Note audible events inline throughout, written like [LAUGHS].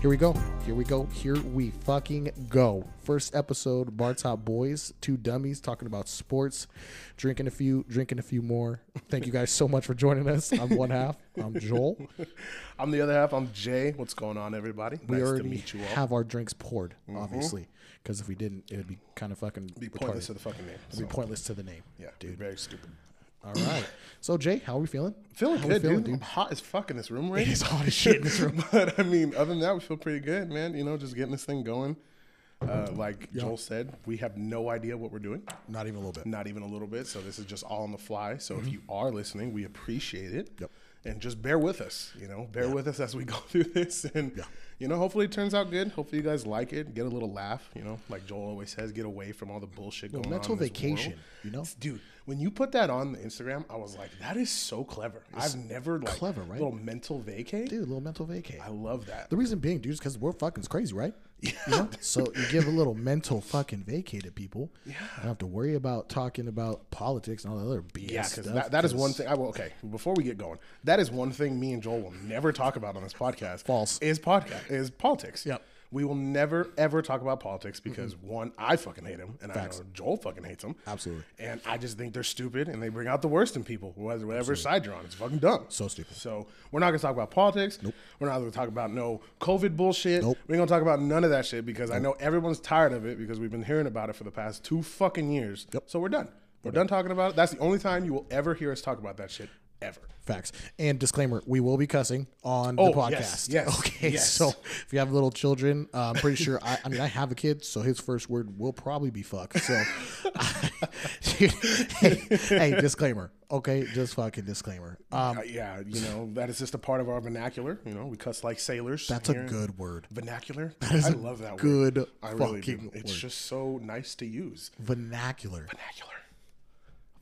Here we go. Here we go. Here we fucking go. First episode, Bar Top Boys, two dummies talking about sports, drinking a few, drinking a few more. Thank you guys so much for joining us. I'm one half. I'm Joel. [LAUGHS] I'm the other half. I'm Jay. What's going on, everybody? We nice to already meet you all. have our drinks poured, mm-hmm. obviously, because if we didn't, it would be kind of fucking be retarded. pointless to the fucking name. It'd be pointless to the name. yeah, dude. very stupid. All right. [CLEARS THROAT] So Jay, how are we feeling? Feeling How good, feeling, dude. I'm hot as fuck in this room right It is hot as shit in this [LAUGHS] room. but I mean, other than that, we feel pretty good, man. You know, just getting this thing going. Uh, like Joel said, we have no idea what we're doing, Not even a little bit. not even a little bit. So this is just all on the fly. So if you are listening, we appreciate it. Mm-hmm. Yep. And just bear with us, you know, bear with us as we [LAUGHS] go through this. And, you know, hopefully it turns out good. Hopefully you guys like it, get a little laugh, you know, like Joel always says, get away from all the bullshit going mental on. this vacation, world. you know? Dude, when you put that on the Instagram, I was like, that is so clever. I've never like clever, right? little mental vacay. Dude, a little mental vacay. I love that. The reason being, dude, is because we're fucking crazy, right? [LAUGHS] Yeah. You know? So you give a little mental fucking vacay to people. Yeah. You don't have to worry about talking about politics and all the other BS Yeah, because that, that is one thing. I will, okay, before we get going, that is one thing me and Joel will never talk about on this podcast. False. Is podcast is politics. Yep. We will never ever talk about politics because mm-hmm. one, I fucking hate him, and Facts. I know Joel fucking hates him. Absolutely. And I just think they're stupid, and they bring out the worst in people, whether whatever side you're on. It's fucking dumb. So stupid. So we're not gonna talk about politics. Nope. We're not gonna talk about no COVID bullshit. Nope. We're gonna talk about none of that shit because I know everyone's tired of it because we've been hearing about it for the past two fucking years. Yep. So we're done. We're done talking about it. That's the only time you will ever hear us talk about that shit ever. Facts. And disclaimer, we will be cussing on Oh, the podcast. yes, yes, [LAUGHS] Okay. yes. So if you have little children, uh, I'm pretty sure, I, I mean, I have a kid, so his first word will probably be fuck. So, [LAUGHS] hey, hey, disclaimer. Okay. Just fucking disclaimer. Um, Uh, yeah, you know that is just a part of our vernacular. You know, we cuss like sailors. that's a good word. vernacular. [LAUGHS] is I love that word. good I really do. It's word. just so nice to use. Vernacular. Vernacular.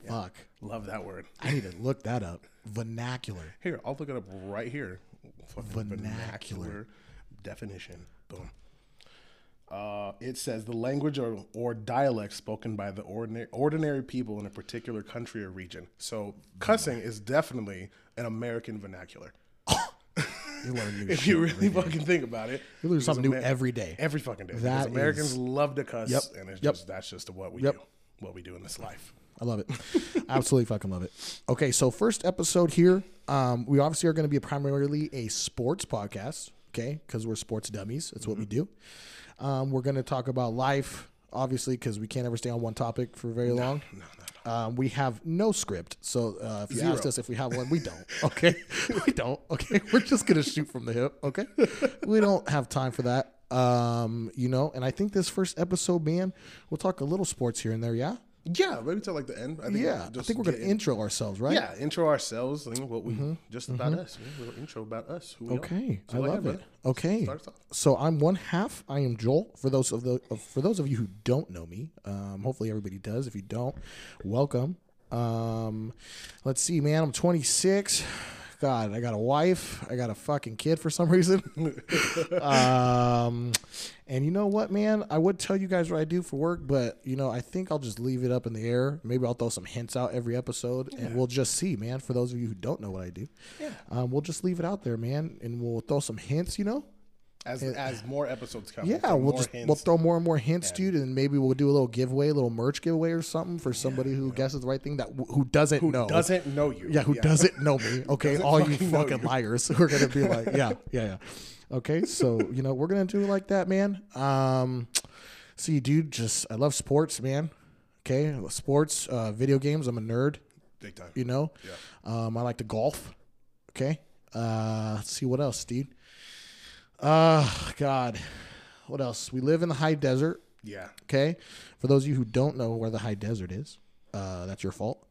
Fuck. Love that word. I need to look that up. Vernacular. Here, I'll look it up right here. Fucking Vernacular. definition. Boom. Uh, it says the language or, or dialect spoken by the ordinary ordinary people in a particular country or region. So cussing is definitely an American vernacular. [LAUGHS] You learn new If you really fucking think about it, You learn something new every day. every fucking day. That Because Americans is- love to cuss, Yep. and it's Yep. just that's just what we Yep. do, what we do in this life. I love it. [LAUGHS] Absolutely fucking love it. Okay, so first episode here. Um, we obviously are going to be primarily a sports podcast, okay? Because we're sports dummies. That's what we do. Um, we're going to talk about life, obviously, because we can't ever stay on one topic for very long. No, no, Um, we have no script, so uh, if you Zero. asked us if we have one, we don't. [LAUGHS] Okay, [LAUGHS] we don't. Okay, we're just gonna shoot from the hip. Okay, we don't have time for that. Um, you know, and I think this first episode, man, we'll talk a little sports here and there. Yeah, Yeah, maybe till like the end. I think yeah. I think we're gonna in- intro ourselves, right? Yeah, intro ourselves. Know, what we just about us. You know, a intro about us. Who we are. Mm-hmm. Okay, That's I love it. brother. Okay, us so I'm one half. I am Joel. For those of the of- for those of you who don't know me, um, hopefully everybody does. If you don't, welcome. Um, let's see, man. I'm 26. God, I got a wife. I got a fucking kid for some [LAUGHS] reason. um, and you know what, man? I would tell you guys what I do for work, but you know, I think I'll just leave it up in the air. Maybe I'll throw some hints out every episode, and we'll just see, man. For those of you who don't know what I do, Yeah. um, we'll just leave it out there, man, and we'll throw some hints. You know, As as more episodes come, yeah, throw we'll just we'll throw more and more hints, dude, and maybe we'll do a little giveaway, a little merch giveaway or something for somebody who guesses the right thing that who doesn't know. doesn't know you. Yeah, who doesn't know me? [LAUGHS] Okay, all you fucking know fucking you. liars [LAUGHS] who are gonna be like, yeah, yeah, yeah. Okay, so you know we're gonna do it like that, man. Um, see, dude, just I love sports, man. Okay, sports, uh, video games. I'm a nerd. big time. You know, Yeah. um, I like to golf. Okay, uh, let's see what else, dude. Uh, God, what else? We live in the high desert. Yeah, Okay, for those of you who don't know where the high desert is, uh, that's your fault.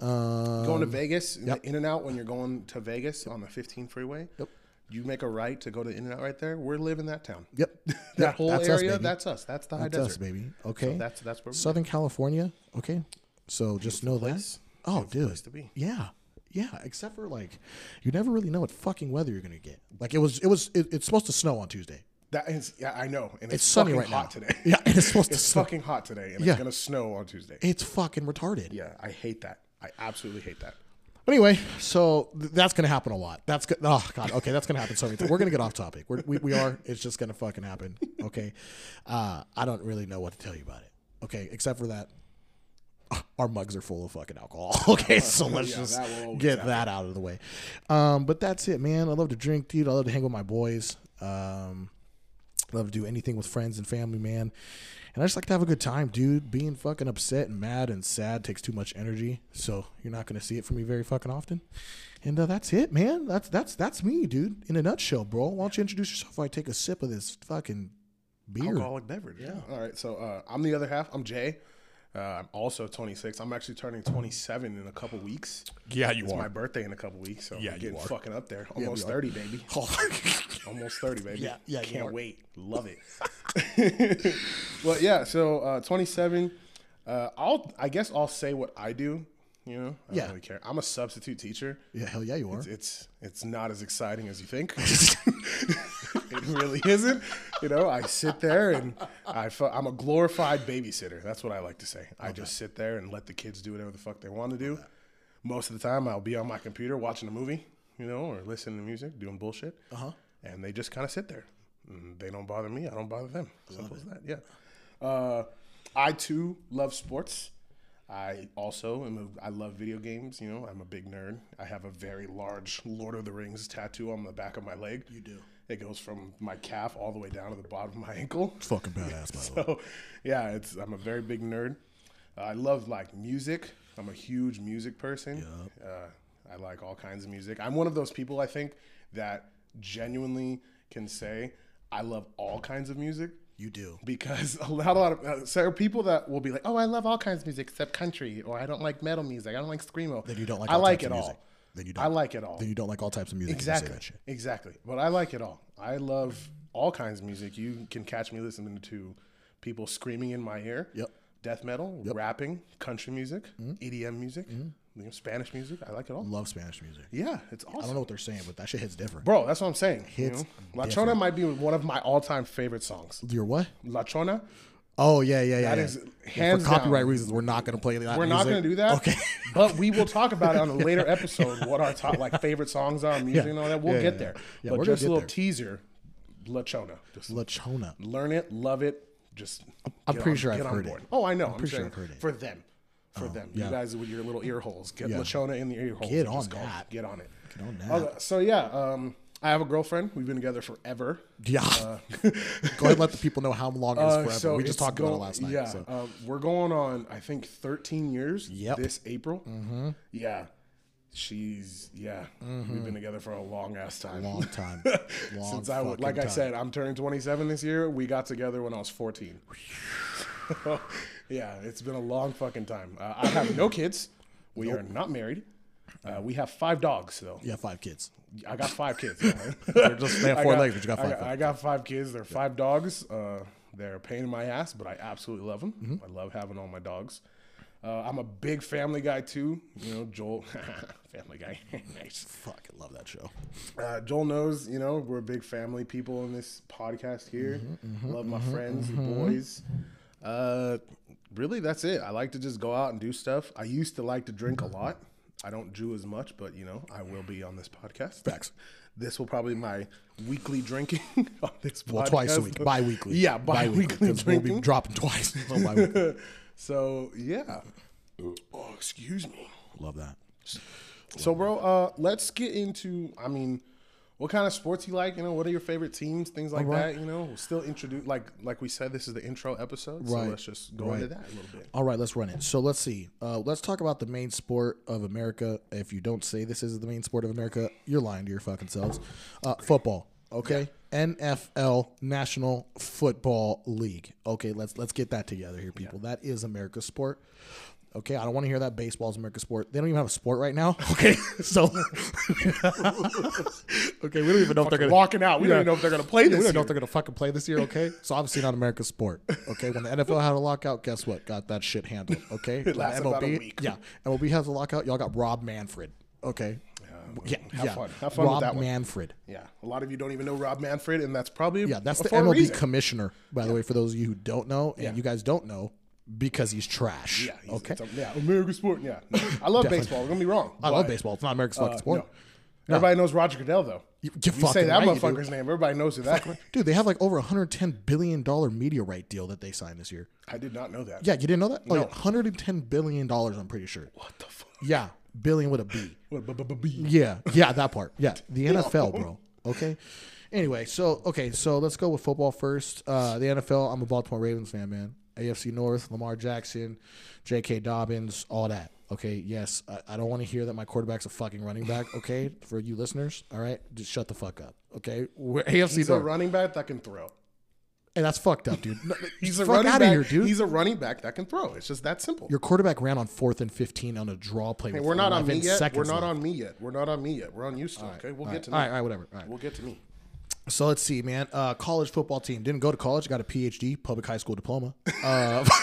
Um, going to Vegas, yep. in and out when you're going to Vegas on the 15 freeway. Yep. You make a right to go to In and Out right there. We're living that town. [LAUGHS] Yep, That whole that's us, area, baby. that's us. That's the high That's desert. us, baby. Okay, So that's that's where we Southern California. Okay, so just know place. that. Oh, Beautiful dude, place to be. yeah, yeah. Except for like, you never really know what fucking weather you're gonna get. Like it was, it was, it, it's supposed to snow on Tuesday. That is, yeah, I know, and it's, It's sunny fucking right hot now. today. [LAUGHS] Yeah, and it's supposed [LAUGHS] to it's snow. fucking hot today, and Yeah. it's gonna snow on Tuesday. It's fucking retarded. Yeah, I hate that. I absolutely hate that. But anyway, so th- that's gonna happen a lot. That's good. oh god, okay, that's gonna happen so many times. We're gonna get off topic. We're, we we are. It's just gonna fucking happen. Okay, uh, I don't really know what to tell you about it. Okay, except for that. [LAUGHS] Our mugs are full of fucking alcohol. [LAUGHS] Okay, so [LAUGHS] let's Yeah, just that get happen. that out of the way. Um, but that's it, man. I love to drink, dude. I love to hang with my boys. Um, love to do anything with friends and family, man. And I just like to have a good time, dude. Being fucking upset and mad and sad takes too much energy, so you're not gonna see it from me very fucking often. And uh, that's it, man. That's that's that's me, dude. In a nutshell, bro. Why don't you introduce yourself? While I take a sip of this fucking beer. Alcoholic beverage. Yeah. All right. So uh, I'm the other half. I'm Jay. Uh, I'm also 26. I'm actually turning 27 in a couple weeks. Yeah, you It's my birthday in a couple weeks, so Yeah, I'm you getting are. fucking up there. Almost are. 30, baby. [LAUGHS] Almost 30, baby. Yeah, yeah, Can't are. wait. Love it. [LAUGHS] [LAUGHS] well, yeah. So uh, 27. Uh, I'll. I guess I'll say what I do. You know. I Yeah. don't really care. I'm a substitute teacher. yeah, hell yeah, you are. It's, it's it's not as exciting as you think. [LAUGHS] [LAUGHS] it really isn't. You know, I sit there and I I'm a glorified babysitter. That's what I like to say. I just sit there and let the kids do whatever the fuck they want to do. Most of the time, I'll be on my computer watching a movie, you know, or listening to music, doing bullshit. Uh huh. And they just kind of sit there. And they don't bother me. I don't bother them. Simple as that. Yeah. Uh, I too love sports. I also am a, I love video games. You know, I'm a big nerd. I have a very large Lord of the Rings tattoo on the back of my leg. You do. It goes from my calf all the way down to the bottom of my ankle. It's fucking [LAUGHS] badass, by the way. So, yeah, it's I'm a very big nerd. I love like music. I'm a huge music person. Uh, I like all kinds of music. I'm one of those people I think that genuinely can say I love all kinds of music You do. because a lot, a lot of uh, so there are people that will be like, "Oh, I love all kinds of music except country," or "I don't like metal music. I don't like screamo." Then you don't like I all like types it of all. music. Then you don't. I like it all. Then you don't like all types of music. Exactly. Exactly. But I like it all. I love all kinds of music. You can catch me listening to people screaming in my ear. Yep. Death metal, yep. rapping, country music, EDM music, you know, Spanish music. I like it all. Love Spanish music. Yeah, it's awesome. I don't know what they're saying, but that shit hits different. Bro, that's what I'm saying. You Hits know? La Chona might be one of my all-time favorite songs. Your what? La Chona. Oh yeah, yeah, yeah. That yeah. is hands for copyright down. reasons. We're not going to play that. We're not going to do that. Okay. But we will talk about it on a later episode. What our top like favorite songs are, [LAUGHS] music Yeah. and all that. We'll Yeah, get there. yeah. but we're just a little there. teaser. La Chona. Just La Chona. learn it, love it. Just I'm pretty on- sure I've heard it. Oh, I know. I'm, pretty sure I've heard it. For them. For them, yeah. you guys with your little ear holes, get Yeah. La Chona in the ear holes. Get on go. that. Get on it. Get on that. So yeah, um, I have a girlfriend. We've been together forever. Yeah. [LAUGHS] Go ahead and let the people know how long it is Uh, forever. so we just talked about it last night. Yeah, So. uh, we're going on. I think 13 years. Yep. This April. Mm-hmm. Yeah, she's yeah. We've been together for a long ass time. Long time. [LAUGHS] Long Since I, like I said, I'm turning 27 this year. We got together when I was 14. [LAUGHS] yeah, it's been a long fucking time. Uh, I have no kids. We are not married. Uh, we have five dogs though. You have five kids. I got five kids. [LAUGHS] yeah. They're just, they have four got- legs, but you got I five. got, I got five kids. They're five dogs. Uh, they're a pain in my ass, but I absolutely love them. Mm-hmm. I love having all my dogs. Uh, I'm a big family guy too. You know, Joel, [LAUGHS] family guy. [LAUGHS] nice. Fucking love that show. Uh, Joel knows, you know, we're big family people in this podcast here. Mm-hmm, Love my friends, the boys. Uh, really, that's it. I like to just go out and do stuff. I used to like to drink a lot. I don't do as much, but you know, I will be on this podcast. Facts. [LAUGHS] This will probably be my weekly drinking [LAUGHS] on this podcast. Well, twice a week, bi-weeky. Yeah, bi-weekly, 'cause we'll be dropping twice. So [LAUGHS] bi-weekly. So yeah. Oh, excuse me. love that. So, bro, uh, let's get into. I mean, what kind of sports you like? You know, what are your favorite teams? Things like Alright. that. You know, we'll still introduce. Like, like we said, this is the intro episode. So Right. let's just go Right. into that a little bit. All right, let's run it. So let's see. Uh, let's talk about the main sport of America. If you don't say this is the main sport of America, you're lying to your fucking selves. Uh, football. Okay. NFL National Football League. Okay, let's let's get that together here, people. That is America's sport. Okay, I don't want to hear that baseball's America's sport. They don't even have a sport right now. [LAUGHS] Okay, [LAUGHS] so [LAUGHS] okay, we don't even know if they're gonna Walking out, we Yeah. don't even know if they're gonna play we this. don't know if they're gonna fucking play this year. Okay, so obviously not America's sport. Okay, when the NFL had a lockout, guess what? Got that shit handled. Okay, it lasted about a week. Yeah, MLB has a lockout. Y'all got Rob Manfred. Okay, yeah, have yeah. fun. Have fun with Rob that one. Manfred. Yeah, a lot of you don't even know Rob Manfred, and that's probably Yeah, that's the MLB reason. commissioner. By the way, for those of you who don't know, and Yeah. you guys don't know, because he's trash. Yeah. he's- okay. a- yeah. American sport. Yeah. No, I love baseball. Don't me wrong. I love baseball. It's not America's fucking uh, sport. no. Everybody knows Roger Goodell though. You, You fucking say that right, motherfucker's name. Everybody knows who that. Dude, they have like over a hundred ten billion dollar media right deal that they signed this year. I did not know that. Yeah, you didn't know that? Oh, No. yeah, hundred and ten billion dollars. I'm pretty sure. What the fuck? Yeah, billion with a B. What, Yeah, yeah, that part. Yeah, the [LAUGHS] NFL, bro. Okay. Anyway, so okay, so let's go with football first. Uh, the NFL. I'm a Baltimore Ravens fan, man. AFC North, Lamar Jackson, J.K. Dobbins, all that. Okay, yes, I, I don't want to hear that my quarterback's a fucking running back. [LAUGHS] Okay, for you listeners, all right, just shut the fuck up. Okay, We're AFC He's a running back that can throw. and that's fucked up, dude. [LAUGHS] No, He's a running out back. of here, dude. He's a running back that can throw. It's just that simple. Your quarterback ran on fourth and fifteen on a draw play. Hey, with we're not on me yet. We're not left. on me yet. We're not on me yet. We're on you still. okay, we'll All get right, to me. right, all right, whatever. All right. We'll get to me. So let's see, man. Uh, college football team didn't go to college, got a PhD, public high school diploma. Uh, [LAUGHS]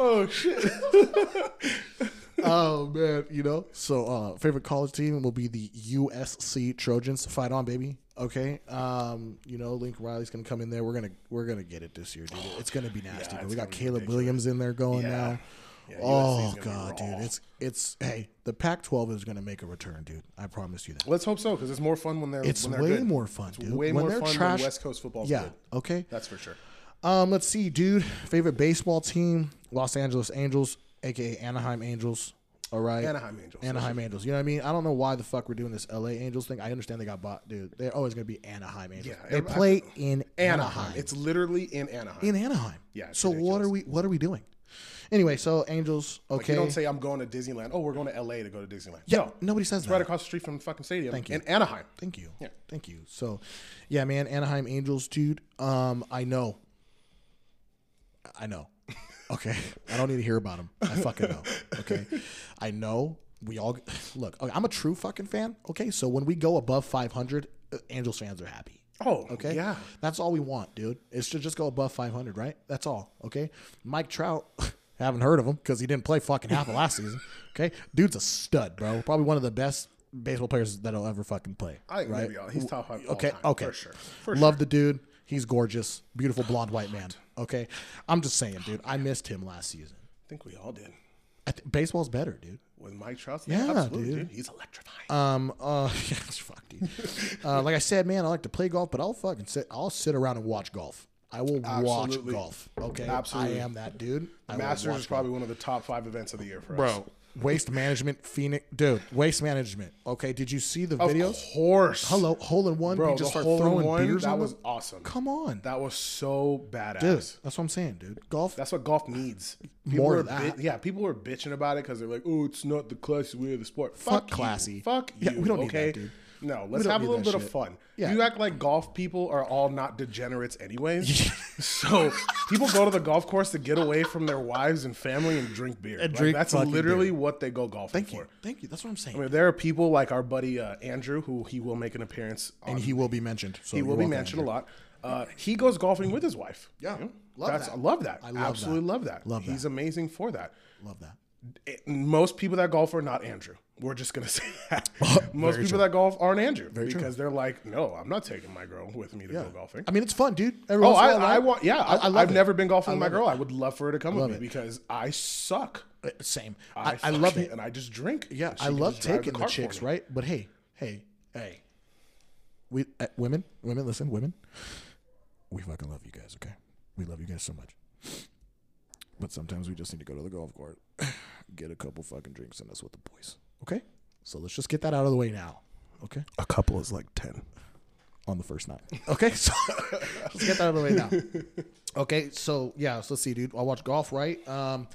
Oh shit! [LAUGHS] oh man, you know. So uh, favorite college team will be the USC Trojans. Fight on, baby. Okay. Um, you know, Lincoln Riley's gonna come in there. We're gonna we're gonna get it this year, dude. It's gonna be nasty. Yeah, we got Caleb ridiculous. Williams in there going Yeah. now. Yeah, oh god, dude. It's it's hey, the Pac-12 is gonna make a return, dude. I promise you that. Let's hope so because it's more fun when they're. It's when they're way good. more fun, It's dude. way when more they're fun trash, when West Coast football. yeah. good. Okay. That's for sure. Um, let's see, dude. Favorite baseball team: Los Angeles Angels, aka Anaheim Angels. All right, Anaheim Angels. Anaheim Angels. You know what I mean? I don't know why the fuck we're doing this LA Angels thing. I understand they got bought, dude. They're always gonna be Anaheim Angels. Yeah, they play in Anaheim. Anaheim. It's literally in Anaheim. in Anaheim. Yeah, So what are we? What are we doing? Anyway, so Angels. Like, Okay. you don't say I'm going to Disneyland. Oh, we're going to LA to go to Disneyland. yeah. No, Nobody says it's that. right across the street from the fucking stadium. Thank you. In Anaheim. Thank you. Yeah. Thank you. So, yeah, man, Anaheim Angels, dude. Um, I know. I know. Okay, I don't need to hear about them. I fucking know. Okay, I know. We all [SIGHS] look. okay, I'm a true fucking fan. Okay, so when we go above 500, uh, Angels fans are happy. Oh, Okay, Yeah. that's all we want, dude. It's to just go above 500, right? That's all. Okay, Mike Trout. [LAUGHS] Haven't heard of him because he didn't play fucking half of last season. Okay, dude's a stud, bro. Probably one of the best baseball players that'll ever fucking play. I think right? he's top five. Okay, time, okay. For sure. For Love the dude. He's gorgeous, beautiful blonde white man. Okay, I'm just saying, dude. I missed him last season. I think we all did. I th- baseball's better, dude. With Mike Trout. Yeah, absolutely, dude. He's electrifying. Um, uh, [LAUGHS] fuck, dude. uh, like I said, man, I like to play golf, but I'll fucking sit. I'll sit around and watch golf. I will watch golf. Okay, Absolutely. I am that dude. I will Masters watch is probably one of the top five events of the year for us. bro. Waste management, Phoenix, dude. Waste management. Okay, did you see the Of videos? course. Hello, hole in one. Bro, you just the start hole in throwing one, beers. that on was them? awesome. Come on, That was so badass. dude. That's what I'm saying, dude. Golf. That's what golf needs. More were of that. bi- yeah, people were bitching about it because they're like, "Oh, it's not the classy way of the sport." Fuck you. classy. Fuck you. Yeah, we don't need okay? that, dude. No, let's have a little bit of fun. Yeah. You act like golf people are all not degenerates, anyways. [LAUGHS] so people go to the golf course to get away from their wives and family and drink beer. And Like, drink that's literally beer. what they go golfing Thank for. you, thank you. That's what I'm saying. I mean, there are people like our buddy uh, Andrew, who he will make an appearance on. and he will be mentioned. So he will be mentioned Andrew. a lot. Uh, he goes golfing with his wife. Yeah. You know? Love That's, that. I love that. I love Absolutely that. love that. Love He's that. amazing for that. Love that. It- most people that golf are not Andrew. We're just gonna [LAUGHS] say that. [LAUGHS] most Very people true. that golf aren't Andrew true. because they're like, no, I'm not taking my girl with me to go golfing. I mean, it's fun, dude. Every Oh, once in a I, I want. Yeah, I, I have it. never been golfing with my girl. I would love for her to come with me it. because I suck. Uh, Same. I, I, love it. and I just drink. Yeah, I love taking the for chicks, right? But hey, hey, hey, we uh, women, women, listen, women, we fucking love you guys. Okay, we love you guys so much. But sometimes we just need to go to the golf court, [SIGHS] get a couple fucking drinks, and us with the boys. Okay, so let's just get that out of the way now. Okay, A couple is like ten. on the first night. Okay, [LAUGHS] so let's get that out of the way now. [LAUGHS] Okay, so yeah, so let's see, dude. I'll watch golf, right? Um,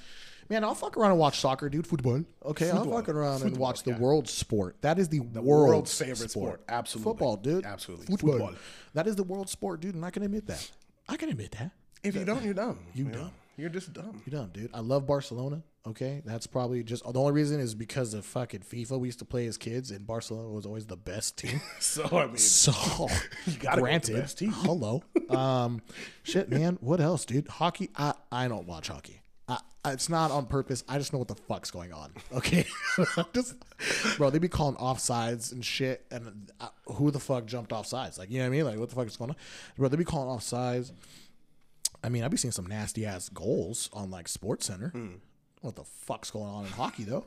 man, I'll fuck around and watch soccer, dude. Football. Okay, I'll fuck around and watch the yeah. world sport. That is the, world's world's, favorite sport. Absolutely. Football, dude. Absolutely. Football. Football. That is the world sport, dude, and I can admit that. I can admit that. If you don't, you're dumb. You, know? dumb. You're just dumb. You're dumb, dude. I love Barcelona. Okay, that's probably just the only reason is because of fucking FIFA. We used to play as kids, and Barcelona was always the best team. [LAUGHS] So I mean, So, [LAUGHS] gotta go with the granted, best team. hello. Um, shit, man. What else, dude? Hockey. I I don't watch hockey. I, it's not on purpose. I just know what the fuck's going on. [LAUGHS] Okay, just bro, they be calling offsides and shit, and uh, who the fuck jumped offsides? Like you know what I mean? Like what the fuck is going on, bro? They be calling offsides. I mean, I be seeing some nasty ass goals on like Sports Center. Hmm. What the fuck's going on in hockey though?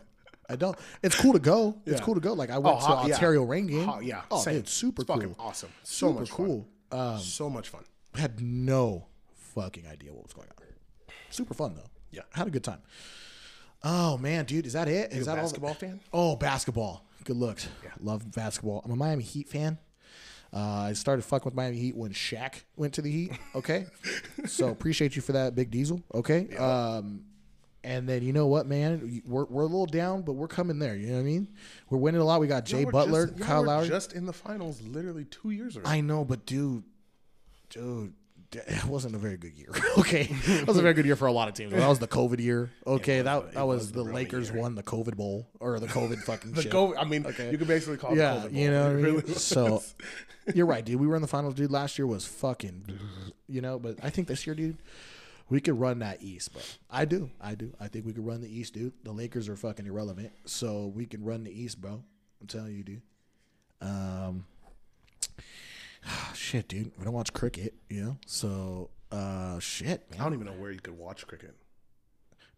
I don't. It's cool to go. It's Yeah. cool to go. Like I went Oh, to ho- yeah. Ontario Reign game. Ho- yeah, Oh, same. dude, super It's cool. fucking awesome. So super much cool. Um, so much fun. had no fucking idea what was going on. Super fun though. Yeah. had a good time. Oh man, dude, is that it? Is that all the- basketball fan? Oh, basketball. Good looks. Yeah. Love basketball. I'm a Miami Heat fan. Uh, I started fucking with Miami Heat when Shaq went to the Heat. Okay, [LAUGHS] so appreciate you for that, Big Diesel. Okay, um, and then you know what, man, we're, we're a little down, but we're coming there. You know what I mean? We're winning a lot. We got Jay Butler, just, Kyle were Lowry. just in the finals literally two years ago. I know, but dude, dude, [LAUGHS] it wasn't a very good year. [LAUGHS] okay, it was a very good year for a lot of teams. That was the COVID year. [LAUGHS] Okay, that that was, was the Lakers Roman won the COVID bowl or the COVID fucking the shit. go. I mean, okay. you could basically call it yeah, COVID you know what I It mean. really was. so you're right, dude. We were in the finals, dude. Last year was fucking, you know. But I think this year, dude, we could run that East, bro. I do, I do. I think we could run the East, dude. The Lakers are fucking irrelevant, so we can run the East, bro. I'm telling you, dude. Um, [SIGHS] shit, dude. I don't watch cricket, you know. So, uh, shit, I don't even know where you could watch cricket.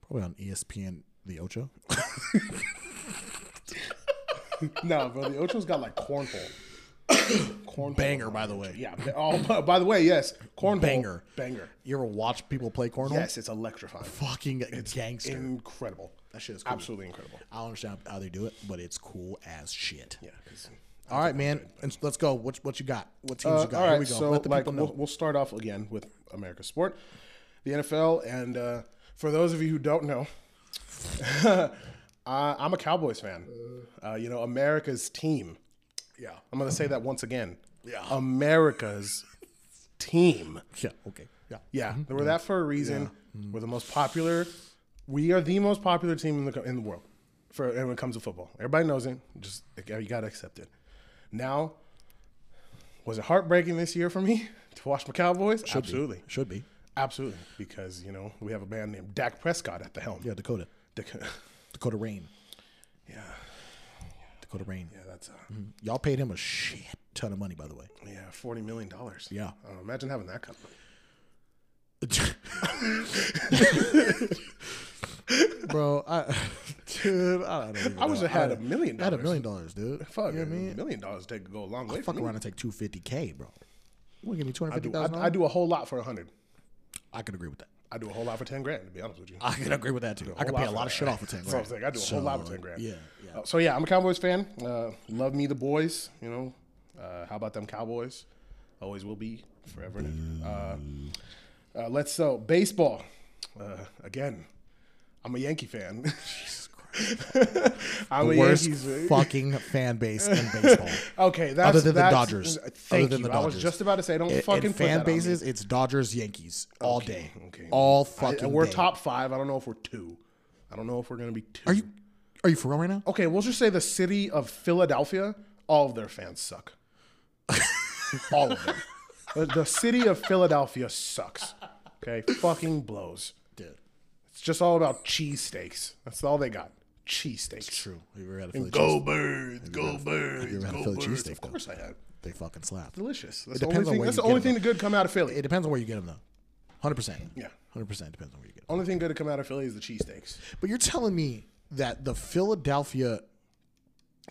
Probably on ESPN, the Ocho. [LAUGHS] no, bro. The Ocho's got like cornhole. [COUGHS] cornhole. Banger, by the way. Yeah. Oh, by the way, yes, cornhole. Banger. Banger. You ever watch people play cornhole? Yes, it's electrifying. Fucking it's gangster. Incredible. that shit is cool. Absolutely incredible. I don't understand how they do it, but it's cool as shit. Yeah. All right, man. And let's go. What what you got? What teams Uh, you got? all Here we go. so Let the like people know. we'll, we'll start off again with America's sport, the NFL, and uh, for those of you who don't know, [LAUGHS] uh, I'm a Cowboys fan. Uh, you know, America's team. Yeah. I'm going to say that once again. Yeah. America's team. Yeah. Okay. Yeah. Yeah, mm-hmm. we're that for a mm-hmm. reason. Mm-hmm. We're the most popular. We are the most popular team in the in the world for when it comes to football. Everybody knows it. Just you got to accept it. Now, was it heartbreaking this year for me [LAUGHS] to watch my Cowboys? Absolutely, Should be. absolutely, because you know we have a man named Dak Prescott at the helm. Yeah. Dakota. Dak- [LAUGHS] Dakota Rain. yeah, Dakota Rain. yeah, that's uh, Y'all paid him a shit ton of money, by the way. yeah, forty million dollars. Yeah. Uh, imagine having that money. [LAUGHS] Bro, I, dude, I [LAUGHS] don't even I wish know. I had a million I had a million dollars, dude. Fuck, you know I mean? million dollars take go a long way. Fuck for me. around and take two fifty k, bro. You want to give me two hundred I do, I. I do a whole lot for a hundred. I could agree with that. I do a whole lot for ten grand. To be honest with you, I can agree with that too. I whole could pay a lot of shit off for ten That's what I'm grand. saying. I do a whole lot for ten grand. Yeah, yeah. Uh, so yeah, I'm a Cowboys fan. Uh, love me the boys. You know, uh, how about them Cowboys? Always will be forever. and ever. Uh, uh, let's so baseball. Uh, again, I'm a Yankee fan. [LAUGHS] [LAUGHS] I'm The worst Yankees [LAUGHS] fucking fan base in baseball. [LAUGHS] Okay, that's Other than the that's- Dodgers. uh, Other Thank than you. the I was just about to say, don't In- fucking in put that fan bases, it's Dodgers Yankees all day, okay. all I- fucking. we're day. top five. I don't know if we're two. I don't know if we're gonna be two. Are you? Are you for real right now? Okay, we'll just say the city of Philadelphia, all of their fans suck. all of them. The, the city of Philadelphia sucks. Okay, fucking blows. Dude, It's just all about cheesesteaks. That's all they got. Cheesesteaks. true. We were at a Philly Go cheese. birds, go birds, you ever had a Philly birds. cheesesteak, Of course I had. They fucking slap. Delicious. That's It the only depends on thing. where That's you the only get thing them, that good come out of Philly. It depends on where you get them though. Hundred percent. Yeah. Hundred percent depends on where you get them. Only thing good to come out of Philly is the cheesesteaks. But you're telling me that the Philadelphia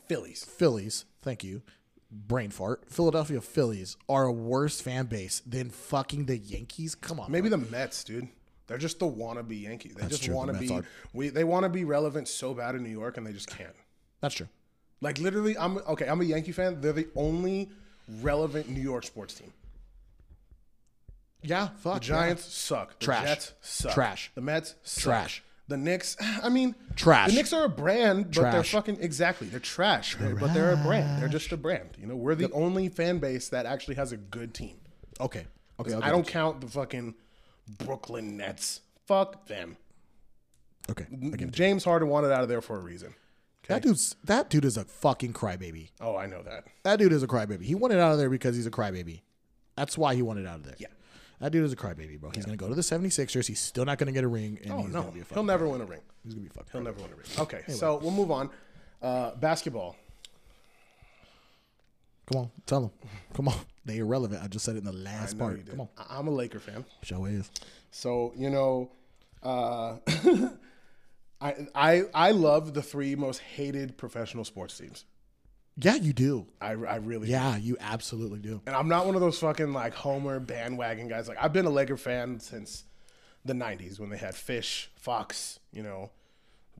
Phillies. Phillies, thank you, brain fart, Philadelphia Phillies are a worse fan base than fucking the Yankees? Come on, Maybe the Mets, dude. They're just the wannabe Yankees. They just true, want to be. We they want to be relevant so bad in New York, and they just can't. that's true. Like literally, I'm okay. I'm a Yankee fan. They're the only relevant New York sports team. Yeah, fuck. The Giants suck. The Trash. Jets suck. Trash. The Mets suck. Trash. The Knicks. [SIGHS] I mean, Trash. The Knicks are a brand, but they're fucking exactly. They're trash, They're- but they're a brand. They're just a brand. You know, we're the only fan base that actually has a good team. Okay. Okay. I don't count the fucking Brooklyn Nets. Fuck them. Okay. James Harden wanted out of there for a reason. you. That dude's that dude is a fucking crybaby. Oh, I know that. That dude is a crybaby. He wanted out of there because he's a crybaby. That's why he wanted out of there. Yeah. That dude is a crybaby, bro. He's gonna go to the 76ers. He's still not gonna get a ring, and Oh he's no, gonna be a he'll never win a ring. He's gonna be fucking. He'll never win a ring. Okay, so we'll move on. Uh, basketball. Come on, tell them. Come on, [LAUGHS] they irrelevant. I just said it in the last I know you part. Come on, I- I'm a Laker fan. show is. So you know, uh, [LAUGHS] I I I love the three most hated professional sports teams. Yeah, you do. I, I really Yeah, you absolutely do. And I'm not one of those fucking like Homer bandwagon guys. Like I've been a Laker fan since the '90s when they had Fish, Fox, you know,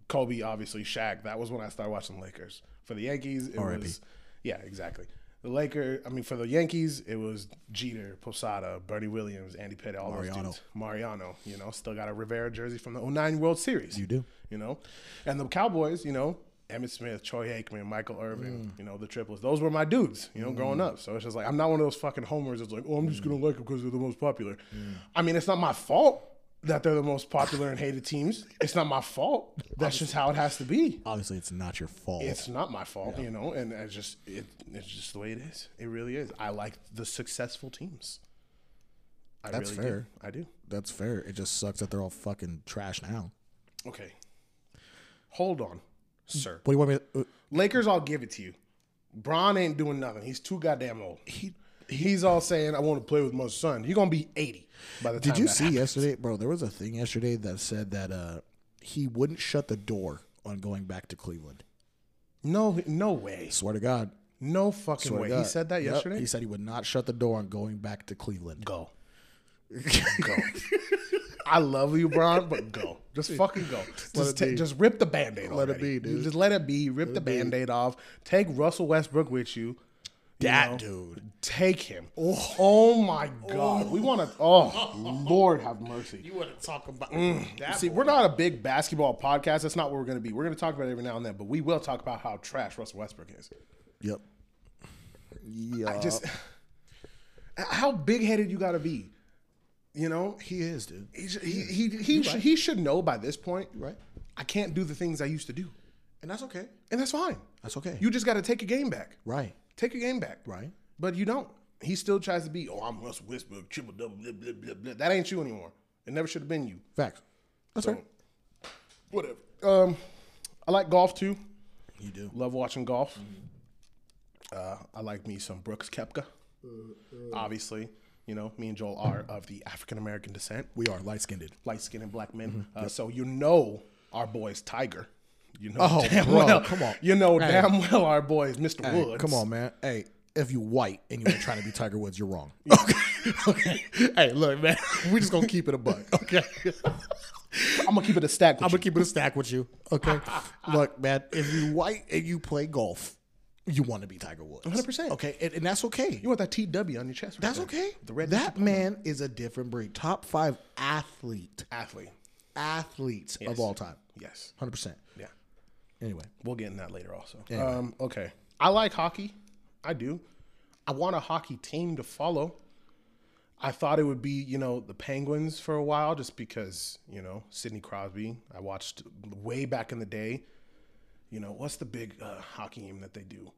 Kobe, obviously Shaq. That was when I started watching Lakers. For the Yankees, it R.I.P.. was yeah, exactly. The Laker, I mean, for the Yankees, it was Jeter, Posada, Bernie Williams, Andy Pettitte, all those Mariano. dudes. Mariano, you know, still got a Rivera jersey from the 09 World Series. You do. You know, and the Cowboys, you know, Emmitt Smith, Troy Aikman, Michael Irvin, mm. you know, the triplets. Those were my dudes, you know, growing mm. up. So it's just like I'm not one of those fucking homers that's like, oh, I'm just gonna like them because they're the most popular. Mm. I mean, it's not my fault that they're the most popular and hated teams. It's not my fault. That's just how it has to be. Obviously, it's not your fault. It's not my fault, you know, and it's just it, it's just the way it is. It really is. I like the successful teams. I That's really fair. Do. I do. That's fair. It just sucks that they're all fucking trash now. Okay. Hold on, sir. What do you want me? To, uh, Lakers, I'll give it to you. Bron ain't doing nothing. He's too goddamn old. he He's all saying, "I want to play with my son." He's gonna be eighty by the time. Did you see happens. yesterday, bro? There was a thing yesterday that said that uh, he wouldn't shut the door on going back to Cleveland. No, no way. Swear to God. No fucking Swear way. He said that Yep. yesterday. He said he would not shut the door on going back to Cleveland. go, [LAUGHS] go. I love you, Bron, but go. Just fucking go. [LAUGHS] Just, ta- just rip the band-aid off. Let it be, dude. Just let it be. Rip the band-aid off. Take Russell Westbrook with you. You That know, dude. Take him. Oh, my God. We want to. Oh, [LAUGHS] Lord have mercy. You want to talk about mm. See, we're not a big basketball podcast. That's not what we're going to be. We're going to talk about it every now and then, but we will talk about how trash Russell Westbrook is. Yep. Yeah. I just how big headed you got to be. You know, he is, dude. he he he he, sh- he should know by this point. right. I can't do the things I used to do, And that's okay. and that's fine. That's okay. You just got to take a game back. right. Take your game back. Right. But you don't. He still tries to be. Oh, I'm Russ Westbrook, triple double, blah, blah, blah, blah. That ain't you anymore. It never should have been you. Facts. That's So, right. whatever. Um, I like golf too. You do. Love watching golf. Uh, I like me some Brooks Koepka. Obviously, you know, me and Joel are of the African American descent, We are light skinned. light skinned black men. Uh, so you know our boy's Tiger. You know Oh, [LAUGHS] damn bro, well. come on. You know Hey. damn well our boy is Mr. Hey, Woods. come on, man. Hey, if you white and you ain't trying to be Tiger Woods, you're wrong. Okay. [LAUGHS] okay. Hey, look, man. [LAUGHS] We're just gonna keep it a buck. Okay. I'm gonna keep it a stack. With I'm you. gonna keep it a stack with you. Okay. Look, man, if you white and you play golf, you want to be Tiger Woods. 100%. Okay, and, and that's okay. You want that TW on your chest? right That's there. okay. The red that man is a different breed. Top five athlete, athlete. athletes of all time. Yes. Hundred percent. Yeah. Anyway, We'll get in that later also. Um, okay. I like hockey. I do. I want a hockey team to follow. I thought it would be, you know, the Penguins for a while just because, you know, Sidney Crosby. I watched way back in the day. You know, what's the big uh, hockey game that they do?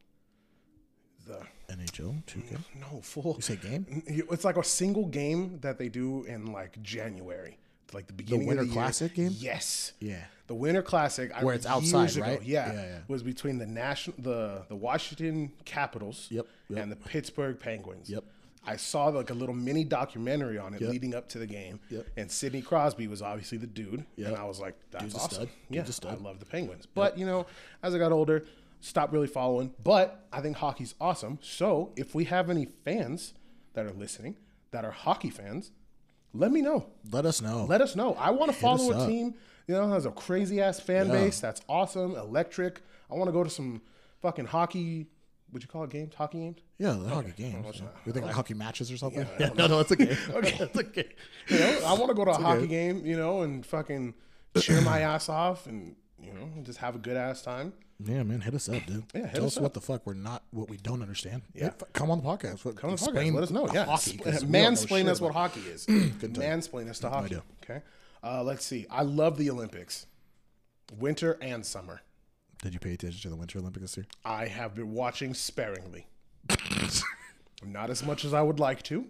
The NHL, 2K. no full. You say game? It's like a single game that they do in like January, like the beginning Winter of the year. Classic game? Yes. Yeah. The Winter Classic, I Where it's outside, ago, right? Yeah, Yeah, yeah. was between the national, the the Washington Capitals, Yep, yep. and the Pittsburgh Penguins. Yep. I saw like a little mini documentary on it leading up to the game. Yep. And Sidney Crosby was obviously the dude, and I was like, "That's Dude's a awesome." stud. Yeah, Dude's a stud. I love the Penguins, but you know, as I got older, stopped really following. But I think hockey's awesome. So if we have any fans that are listening that are hockey fans, let me know. Let us know. Let us know. I want to follow a up. team, you know, has a crazy ass fan Yeah. base that's awesome, electric. I want to go to some fucking hockey. Would you call it games? Hockey games? yeah, the hockey games. You think like hockey matches or something? Yeah, [LAUGHS] no, no, it's okay. [LAUGHS] okay, it's okay. You know, I want to go to a hockey game, you know, and fucking cheer my ass off and you know just have a good ass time. Yeah, man, hit us up, dude. Yeah, hit Tell us us what the fuck we're not, what we don't understand. Yeah. Come on the podcast. Come on the podcast. Let us know. Yeah, hockey. Sp- 'cause we know mansplain us what hockey is. [CLEARS THROAT] Good mansplain us to hockey. idea. Okay. Uh, let's see. I love the Olympics, winter and summer. Did you pay attention to the Winter Olympics this year? I have been watching sparingly. [LAUGHS] Not as much as I would like to,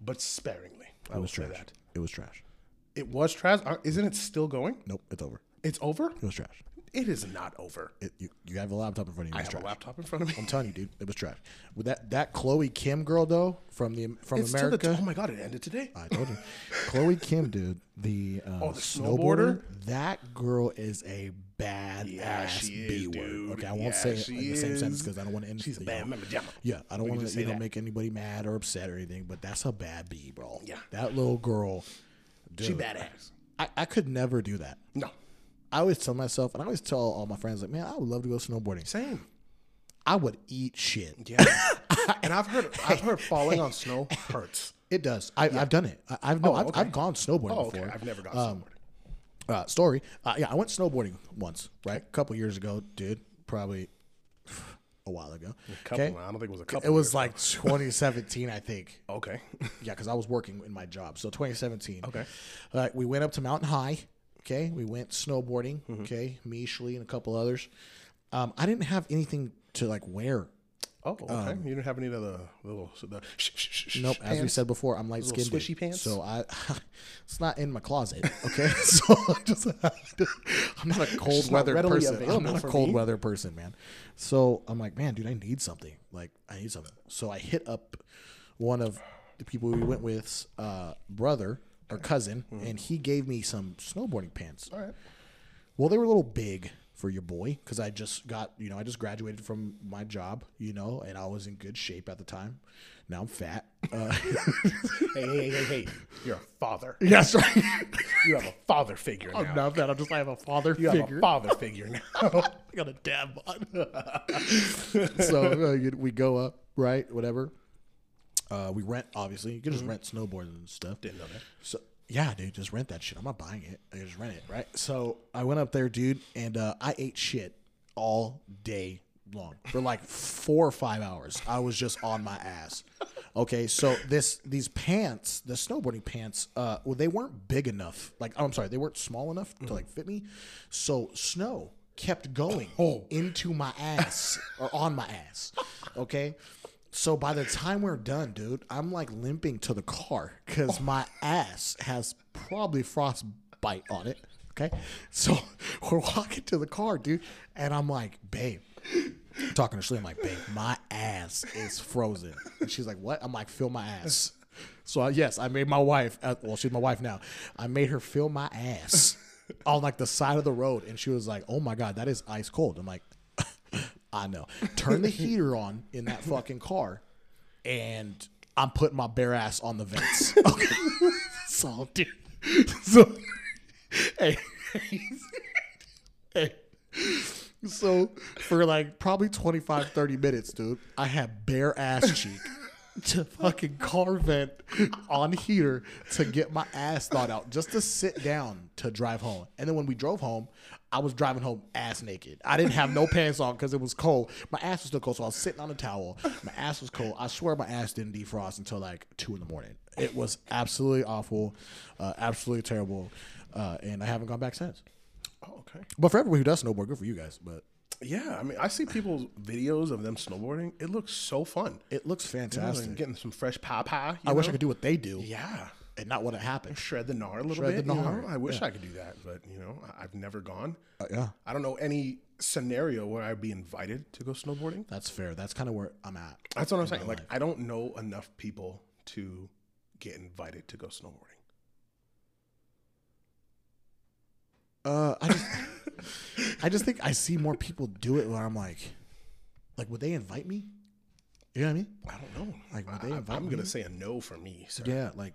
but sparingly. I It was say trash. that. It was trash. It was trash. Uh, Isn't it still going? Nope, it's over. It's over. It was trash. It is not over. It, you, you have a laptop in front of you. I have trash. a laptop in front of me. I'm telling you, dude, it was trash. With that that Chloe Kim girl though from the from It's America. oh my god! It ended today. I told you, [LAUGHS] Chloe Kim, dude, the, uh, Oh, the snowboarder. snowboarder? That girl is a bad Yeah, ass B word. dude. Okay, I won't Yeah, say it in the same sentence is. because I don't want to end. She's a bad member. Yeah, I don't want to say you know make anybody mad or upset or anything, but that's a bad B, bro. Yeah. that little girl. Dude, She badass. I, I could never do that. No, I always tell myself, and I always tell all my friends, like, man, I would love to go snowboarding. same. I would eat shit. Yeah, [LAUGHS] and I've heard I've heard falling on snow hurts. It does. I, I've done it. I, I've no, Oh, I've. I've gone snowboarding Oh, okay. before. I've never gone Um, snowboarding. uh, story. Uh, yeah, I went snowboarding once, right? A couple years ago, dude. Probably a while ago. Couple. Okay. I don't think it was a couple. It was like 2017, I think. okay. Yeah, because I was working in my job. So 2017. Okay. Uh, we went up to Mountain High. Okay. We went snowboarding. Mm-hmm. Okay. Me, Shlee, and a couple others. Um, I didn't have anything to like wear. Oh, okay. you didn't have any of the little so the sh- sh- sh- Nope. As we said before, I'm light skinned. swishy pants? So I, [LAUGHS] it's not in my closet. Okay. [LAUGHS] so I just, [LAUGHS] I'm not a cold weather person. I'm not a cold me. weather person, man. So I'm like, man, dude, I need something. Like, I need something. So I hit up one of the people we went with, uh, brother or cousin, and he gave me some snowboarding pants. All right. Well, they were a little big for your boy because I just got, you know, I just graduated from my job, you know, and I was in good shape at the time. Now I'm fat. Uh, [LAUGHS] Hey, hey, hey, hey! You're a father. that's right. You have a father figure now. I'm not fat. I'm just I have a father you have figure. a father figure now. [LAUGHS] I got a dad bod. [LAUGHS] so uh, we go up, right? Whatever. Uh, we rent, obviously. You can just rent snowboards and stuff. Didn't know that. So yeah, dude, just rent that shit. I'm not buying it. I just rent it, right? So I went up there, dude, and uh, I ate shit all day long for like [LAUGHS] four or five hours. I was just on my ass. Okay, so this these pants, the snowboarding pants, uh, well, they weren't big enough. Like, oh, I'm sorry, they weren't small enough to like fit me. So snow kept going into my ass or on my ass. Okay. So by the time we're done, dude, I'm like limping to the car because my ass has probably frostbite on it. Okay. So [LAUGHS] we're walking to the car, dude. And I'm like, babe, I'm talking to Shirley, I'm like, babe, my ass is frozen. And she's like, what? I'm like, feel my ass. So uh, yes, I made my wife. Uh, well, she's my wife now. I made her feel my ass [LAUGHS] on like the side of the road, and she was like, "Oh my god, that is ice cold." I'm like, I know. Turn the heater on in that fucking car, and I'm putting my bare ass on the vents. [LAUGHS] Okay, so dude, so hey, hey. So for like probably 25, 30 minutes, dude, I had bare ass cheek to fucking car vent on here to get my ass thawed out just to sit down to drive home. And then when we drove home, I was driving home ass naked. I didn't have no [LAUGHS] pants on because it was cold. My ass was still cold, so I was sitting on a towel. My ass was cold. I swear my ass didn't defrost until like two in the morning. It was absolutely awful, uh, absolutely terrible, uh, and I haven't gone back since. Oh, okay. But for everyone who does snowboard, good for you guys. But Yeah, I mean, I see people's videos of them snowboarding. It looks so fun. it looks You know, fantastic. and getting some fresh papa. I wish I could do what they do Yeah. and not what it happened. Shred the gnar a little Shred the bit. you know? gnar, I wish I could do that, but you know, I've never gone. Uh, yeah, I don't know any scenario where I'd be invited to go snowboarding. that's fair. That's kind of where I'm at. That's what I'm saying. Like, I don't know enough people to get invited to go snowboarding. Uh, I just, I just think I see more people do it where I'm like, like, would they invite me? You know what I mean? I don't know. Like, would they I, am me? gonna say a no for me. Sir. Yeah, like,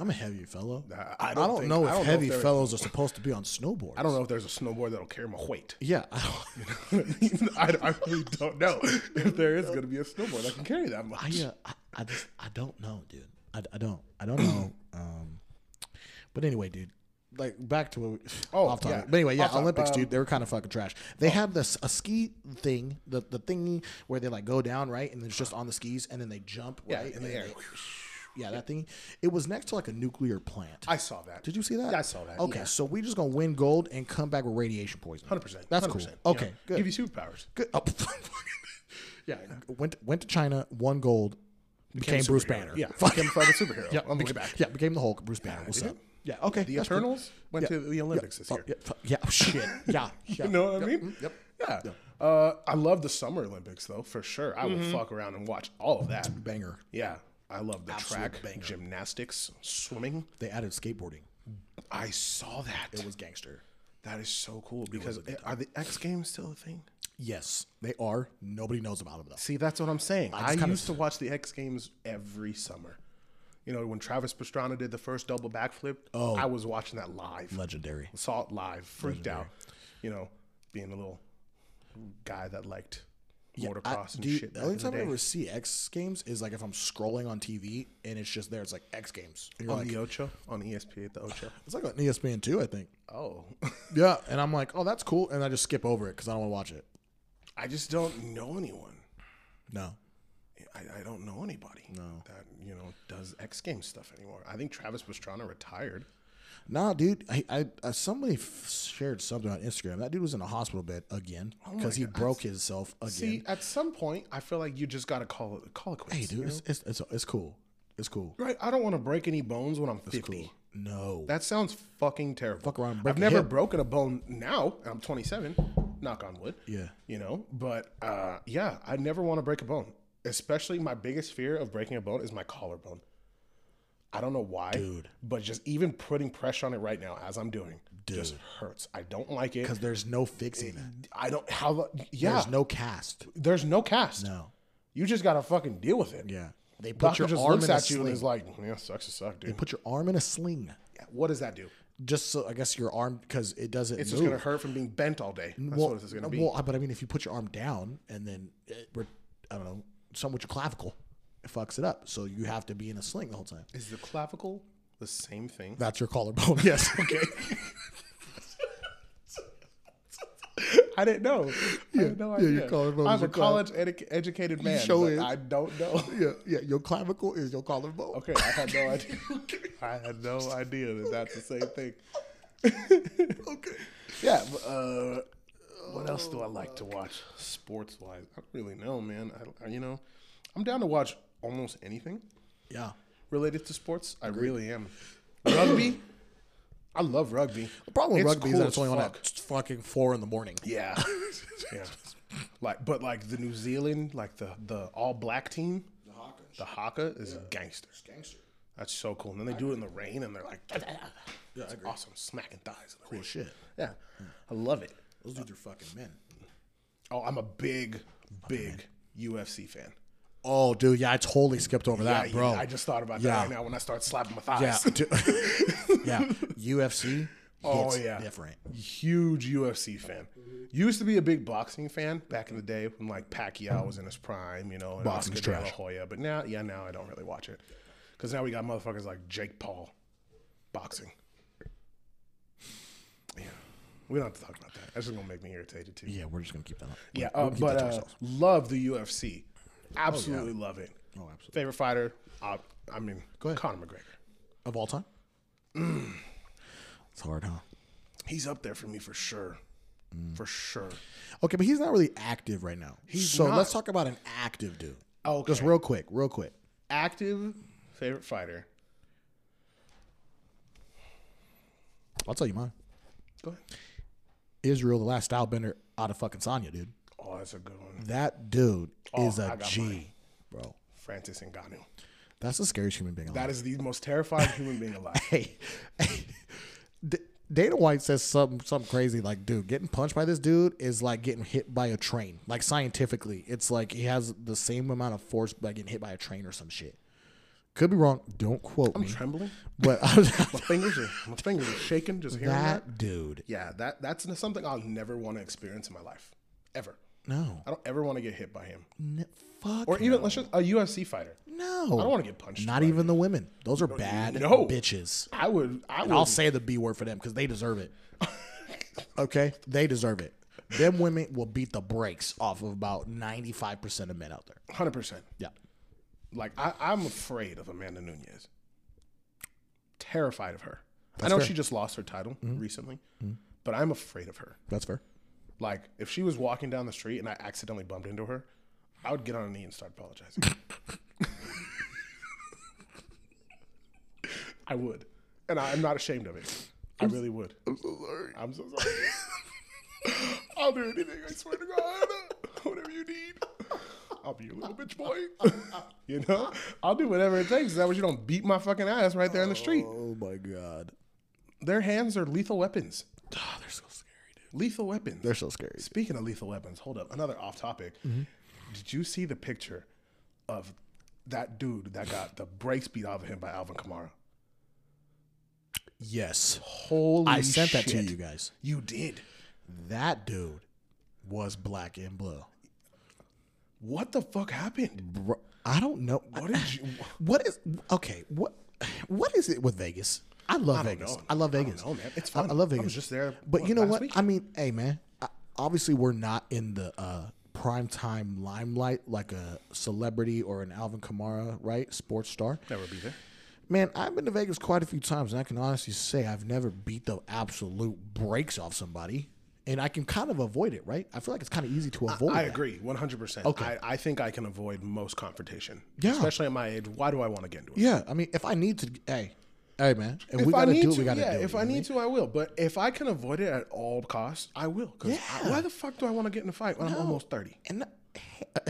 I'm a heavy fellow. I- I I don't don't, think- know if don't know heavy if fellows are supposed to be on snowboards. I don't know if there's a snowboard that'll carry my weight. [LAUGHS] Yeah, I, don't, [LAUGHS] I, I really don't know if there is gonna be a snowboard that can carry that much. I, uh, I, I just, I don't know, dude. I, I don't, I don't know. [CLEARS THROAT] Um, but anyway, dude. Like back to what we, [SIGHS] Oh, off topic. yeah. But anyway, yeah, Off. Olympics, Um, dude. They were kind of fucking trash. They had this a ski thing, the the thing where they like go down right, and it's just on the skis, and then they jump Yeah, right in the air. they- [SIGHS] yeah, that thing. It was next to like a nuclear plant. I saw that. Did you see that? Yeah, I saw that. Okay, yeah. so we just gonna win gold and come back with radiation poisoning. Hundred percent. That's cool. Okay, good. Give you superpowers. Good. Oh, [LAUGHS] yeah, [LAUGHS] went went to China, won gold, became Bruce. Banner. Yeah, [LAUGHS] became a fucking superhero Yeah, on the way beca- back. Yeah, became the Hulk. Bruce Banner. What's up? Yeah. Okay. The that's cool. Eternals went Yeah. to the Olympics this Oh, year. yeah, yeah. oh, [LAUGHS] Shit. Yeah. yeah. You know what I mean? mm, Yep. Yeah. Uh, I love the Summer Olympics though, for sure. I will Mm-hmm. fuck around and watch all of that. Banger. Yeah. I love the Absolute track, banger. gymnastics, swimming. They added skateboarding. I saw that. It was gangster. that is so cool because it- are the X Games still a thing? Yes, they are. Nobody knows about them though. See, that's what I'm saying. I, kinda used to watch the X Games every summer. You know, when Travis Pastrana did the first double backflip, Oh. I was watching that live. Legendary. Saw it live, freaked out. You know, being a little guy that liked motocross I, and dude, shit. the only in the time I ever see X Games is like if I'm scrolling on TV and it's just there. It's like X Games. You're on like, the Ocho, on ESPN, the Ocho. [SIGHS] it's like on ESPN too, I think. Oh, [LAUGHS] Yeah, and I'm like, oh, that's cool, and I just skip over it because I don't want to watch it. I just don't know anyone. No, I, I don't know anybody No. that you know does X Games stuff anymore. I think Travis Pastrana retired. nah, dude. I, I uh, somebody f- shared something on Instagram. That dude was in a hospital bed again because he broke himself again. See, at some point, I feel like you just gotta call it call it quits. hey, dude, you know? it's, it's it's it's cool. It's cool. right? I don't want to break any bones when I'm 50. Cool. No, That sounds fucking terrible. Fuck around break I've never hip. broken a bone now. and I'm 27. Knock on wood. Yeah. You know, but uh, yeah, I never want to break a bone. Especially my biggest fear of breaking a bone is my collarbone. I don't know why, Dude. but just even putting pressure on it right now, as I'm doing, just hurts. I don't like it. because there's no fixing it. I don't how. Yeah, There's no cast. there's no cast. No. You just gotta fucking deal with it. Yeah. They put Doctor your just arm looks in a at you and sling. is like, "Yeah, sucks to suck, dude." They Put your arm in a sling. What does that do? Just so I guess your arm because it doesn't. It's move. just gonna hurt from being bent all day. That's well, what it's gonna be. Well, but I mean, if you put your arm down and then it, I don't know, something with your clavicle, it fucks it up. So you have to be in a sling the whole time. Is the clavicle the same thing? That's your collarbone. [LAUGHS] Yes. Okay. [LAUGHS] I didn't know. I had no yeah, idea. your collarbone I'm a college edu- educated man. sure but. I don't know. [LAUGHS] yeah, yeah. Your clavicle is your collarbone. Okay, I had no idea. I had no idea that that's the same thing. Okay. Yeah. But, uh, what else do I like to watch sports wise? I don't really know, man. I, I- you know, I'm down to watch almost anything Yeah. related to sports. I really am. Rugby. I love rugby. The problem with It's rugby is that it's as only on at fucking four in the morning. Yeah. [LAUGHS] yeah. Like, but like the New Zealand, like the the all black team, the Haka the haka is gangster. Gangster. That's so cool. And then they do it in the rain, and they're like, Yeah, I agree. awesome, smacking thighs. In the Cool rain. shit. Yeah, I love it. Those dudes are fucking men. Oh, I'm a big, big UFC fan. Oh, dude, yeah, I totally skipped over that, Yeah, bro. I just thought about Yeah. that right now when I start slapping my thighs. dude. [LAUGHS] yeah, UFC. Oh, yeah. different. Huge UFC fan. Used to be a big boxing fan back in the day when like Pacquiao was in his prime, you know, and Boxing's Oscar De La trash. Hoya. But now, yeah, now I don't really watch it because now we got motherfuckers like Jake Paul boxing. Yeah, we don't have to talk about that. That's just gonna make me irritated too. Yeah, we're just gonna keep that. Up. Yeah, We'll uh, keep but uh, love the UFC. Absolutely love it. Oh, absolutely. Favorite fighter? Uh, I mean, Go ahead. Conor McGregor. Of all time. It's hard, huh? He's up there for me for sure. Mm. For sure. Okay, but he's not really active right now. so not. let's talk about an active dude. Okay. Just real quick, real quick. Active favorite fighter. I'll tell you mine. Go ahead. Israel, the last style bender out of fucking Sonya, dude. Oh, that's a good one. That dude oh, is Oh, I a G, mine. bro. Francis Ngannou. That's the scariest human being alive. That is the most terrifying human being alive. [LAUGHS] hey, hey, Dana White says something something crazy like, dude, getting punched by this dude is like getting hit by a train. Like scientifically, it's like he has the same amount of force by getting hit by a train or some shit. Could be wrong. Don't quote me. I'm trembling. But I was, [LAUGHS] My [LAUGHS] fingers are my fingers are shaking just hearing that. that dude, Yeah, that that's something I'll never want to experience in my life. Ever. no, I don't ever want to get hit by him. Fuck, Or even let's just a UFC fighter. no. I don't want to get punched. Not even the women. Those are bad no. bitches. I would I would I'll say the B word for them because they deserve it. [LAUGHS] okay, they deserve it. Them women will beat the brakes off of about ninety five percent of men out there. hundred percent. Yeah. Like I, I'm afraid of Amanda Nunes. Terrified of her. I know fair. she just lost her title mm-hmm. recently, mm-hmm. but I'm afraid of her. That's fair. Like if she was walking down the street and I accidentally bumped into her, I would get on a knee and start apologizing. [LAUGHS] I would, and I, am not ashamed of it. I really would. I'm so sorry. I'm so sorry. [LAUGHS] I'll do anything. I swear to God. [LAUGHS] Whatever you need. I'll be your little uh, bitch uh, boy. Uh, [LAUGHS] you know, I'll do whatever it takes. That way you don't beat my fucking ass right there in the street. Oh my god. Their hands are lethal weapons. Oh, [SIGHS] they're so scary, dude. Lethal weapons. They're so scary. Speaking of lethal weapons, hold up. Another off topic. Mm-hmm. Did you see the picture of that dude that got the brakes beat off of him by Alvin Kamara? Yes. Holy shit. I sent that to you guys. You did. That dude was black and blue. What the fuck happened? Bro, I don't know. What did you? [LAUGHS] What is okay? What what is it with Vegas? I love don't Vegas. know. I love I Vegas. know, man. It's I- fun. I, love I Vegas. was just there, But what, you know what? week? I mean, hey man. I, obviously, we're not in the uh, prime time limelight like a celebrity or an Alvin Kamara, right? Sports star. Never be there. Man, I've been to Vegas quite a few times, and I can honestly say I've never beat the absolute brakes off somebody, and I can kind of avoid it, right? I feel like it's kind of easy to avoid. I that. agree, one hundred percent. Okay. I, I think I can avoid most confrontation. Yeah. Especially at my age. Why do I want to get into it? Yeah, I mean, if I need to, hey, hey, man, if, If we I gotta need do to, it, we gotta yeah. do it. if I need to, I will. But if I can avoid it at all costs, I will. 'Cause I- Yeah. why the fuck do I want to get in a fight when I'm almost thirty? And [LAUGHS]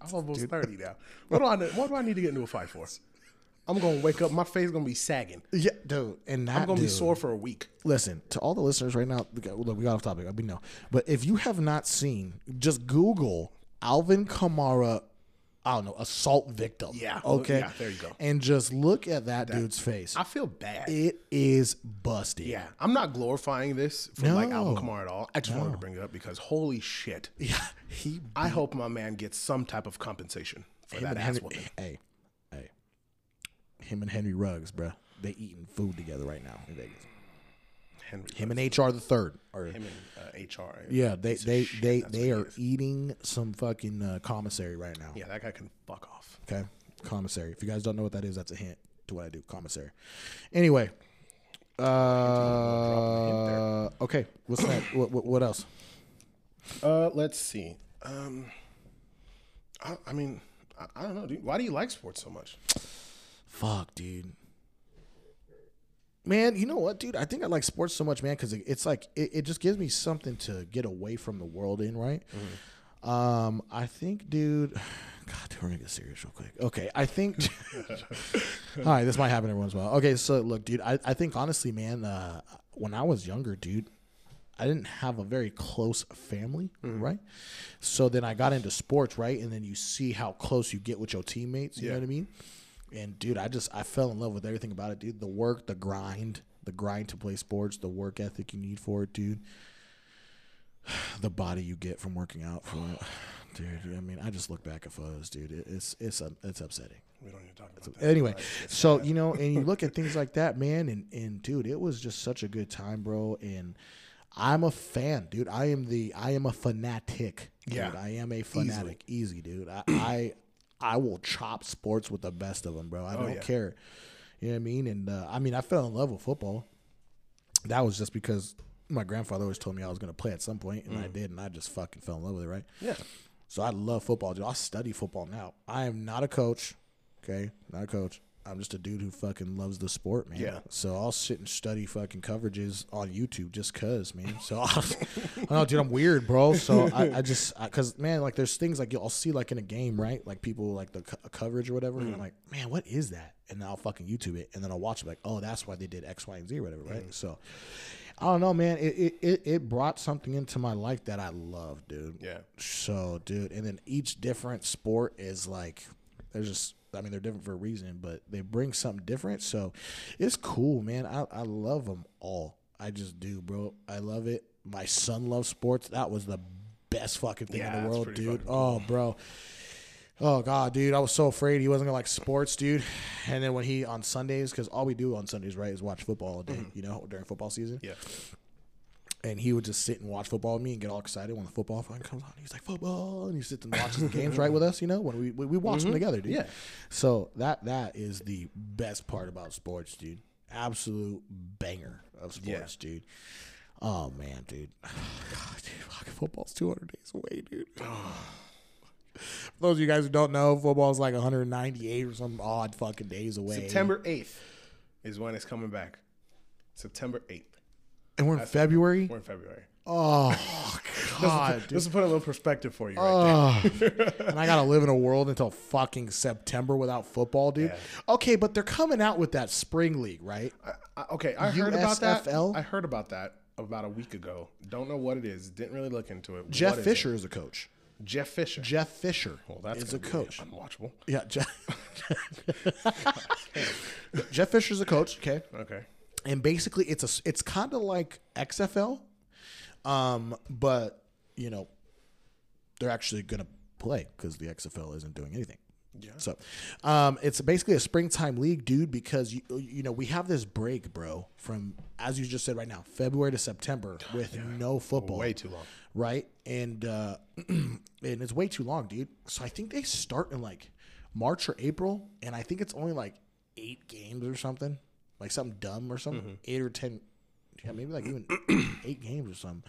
I'm almost thirty now. What do I? What do I need to get into a fight for? [LAUGHS] I'm gonna wake up. My face is gonna be sagging. yeah, dude, and that I'm gonna be sore for a week. Listen to all the listeners right now. Look, we got off topic. I mean, no, but if you have not seen, just Google Alvin Kamara. I don't know, assault victim. Yeah, oh, Okay. yeah, there you go. And just look at that, dude's face. I feel bad. it is busted. yeah, I'm not glorifying this for like Alvin Kamara at all. I just wanted to bring it up because holy shit. [LAUGHS] Yeah. He I hope my man gets some type of compensation for him that ass Henry, whooping. hey, hey, him and Henry Ruggs, bruh. They eating food together right now in Vegas. Henry, Him and HR the third are him and uh, HR. yeah they they shit, they they are eating some fucking uh, commissary right now. Yeah, that guy can fuck off. Okay, commissary. If you guys don't know what that is, that's a hint to what I do. Commissary. Anyway, uh, okay. What's that? [COUGHS] what, what what else? Uh, let's see. Um, I, I mean, I, I don't know, dude. Why do you like sports so much? Fuck, dude. Man, you know what, dude? I think I like sports so much, man, because it, it's like it, it just gives me something to get away from the world in, right? Um, I think, dude. [SIGHS] God, dude, we're gonna get serious real quick. Okay, I think. [LAUGHS] all right, this might happen every once in a while. Okay, so look, dude, I, I think honestly, man, uh, when I was younger, dude, I didn't have a very close family, right? So then I got into sports, right? And then you see how close you get with your teammates. You know what I mean? And dude, I just I fell in love with everything about it, dude. The work, the grind, the grind to play sports, the work ethic you need for it, dude. [SIGHS] The body you get from working out for it, [SIGHS] dude. I mean, I just look back at photos, dude. It, it's it's um, it's upsetting. We don't need to talk about that. Anyway, so you know, and you look at things like that, man, and and dude, it was just such a good time, bro. And I'm a fan, dude. I am the I am a fanatic. Dude. Yeah. I am a fanatic. Easy, dude. I, [CLEARS THROAT] I I will chop sports with the best of them, bro. I don't Oh, yeah. care. You know what I mean? And uh, I mean, I fell in love with football. That was just because my grandfather always told me I was going to play at some point, and Mm. I did, and I just fucking fell in love with it, right? yeah, So I love football, dude. I study football now. I am not a coach. Okay, not a coach. I'm just a dude who fucking loves the sport, man. Yeah. So I'll sit and study fucking coverages on YouTube just cause, man. So [LAUGHS] I'll, I know, dude, I'm weird, bro. So I, I just, I, cause man, like there's things like I'll see like in a game, right? Like people like the co- coverage or whatever, and I'm mm. like, man, what is that? And then I'll fucking YouTube it, and then I'll watch it, like, oh, that's why they did X, Y, and Z or whatever, right? Mm. So I don't know, man. It it it brought something into my life that I love, dude. yeah. So, dude, and then each different sport is like, there's just, I mean, they're different for a reason, but they bring something different. So, it's cool, man. I, I love them all. I just do, bro. I love it. My son loves sports. That was the best fucking thing Yeah, in the world, dude. fucking Oh, bro. Oh god, dude, I was so afraid he wasn't gonna like sports, dude. And then when he on Sundays, because all we do on Sundays, right, is watch football all day, mm-hmm. you know, during football season Yeah. And he would just sit and watch football with me and get all excited when the football fucking comes on. He's like football, and he sits and watches the games right with us. You know, when we we, we watch them mm-hmm. together, dude. Yeah. So that that is the best part about sports, dude. Absolute banger of sports, dude. Oh man, dude. [SIGHS] God, dude, fucking football's two hundred days away, dude. [SIGHS] For those of you guys who don't know, football is like 198 or some odd fucking days away. September 8th is when it's coming back. September 8th. And we're in February. We're in February. Oh [LAUGHS] God, dude. Just to put a little perspective for you right Oh, [LAUGHS] and I gotta live in a world until fucking September without football, dude. Yeah. Okay, but they're coming out with that spring league, right? I, okay, I heard about that. USFL? I heard about that about a week ago. Don't know what it is. Didn't really look into it. Jeff What is Fisher is a coach. Jeff Fisher. Jeff Fisher well, that's is a gonna be coach. Unwatchable. Yeah, [LAUGHS] Jeff. Jeff Fisher's a coach. Okay, Okay. And basically it's a it's kind of like XFL, um, but you know they're actually gonna play because the XFL isn't doing anything. Yeah. So, um, it's basically a springtime league, dude. Because you you know we have this break, bro, from as you just said right now, February to September with no football, Way too long. right? And uh, [CLEARS THROAT] and it's way too long, dude. So I think they start in like March or April, and I think it's only like eight games or something, like something dumb or something, Mm-hmm. eight or ten, yeah, maybe like even [CLEARS THROAT] eight games or something.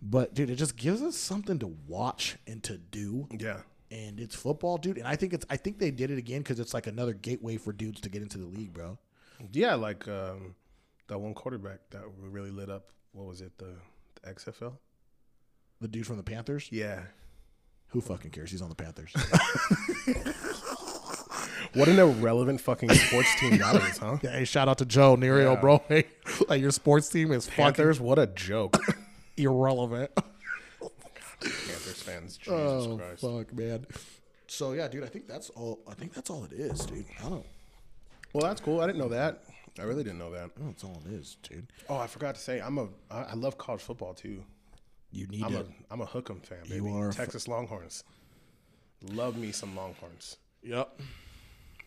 But dude, it just gives us something to watch and to do Yeah. and it's football, dude. And I think it's I think they did it again because it's like another gateway for dudes to get into the league, bro. Yeah, like um, that one quarterback that really lit up. What was it? The, the XFL. The dude from the Panthers, Yeah. who fucking cares? He's on the Panthers. [LAUGHS] What an irrelevant fucking sports team that is, huh? yeah, [LAUGHS] hey, shout out to Joe Nerio, Yeah. bro. [LAUGHS] Hey, like your sports team is fucking Panthers, what a joke. [LAUGHS] irrelevant. Panthers fans, Jesus oh Christ. fuck, man. So yeah, dude, I think that's all. I think that's all it is, dude. I don't. Well, that's cool. I didn't know that. I really didn't know that. I don't. That's all it is, dude. Oh, I forgot to say, I'm a. I I love college football too. You need I'm to. a. I'm a Hook'em fan, baby. You are a fu- Texas Longhorns. Love me some Longhorns. yep.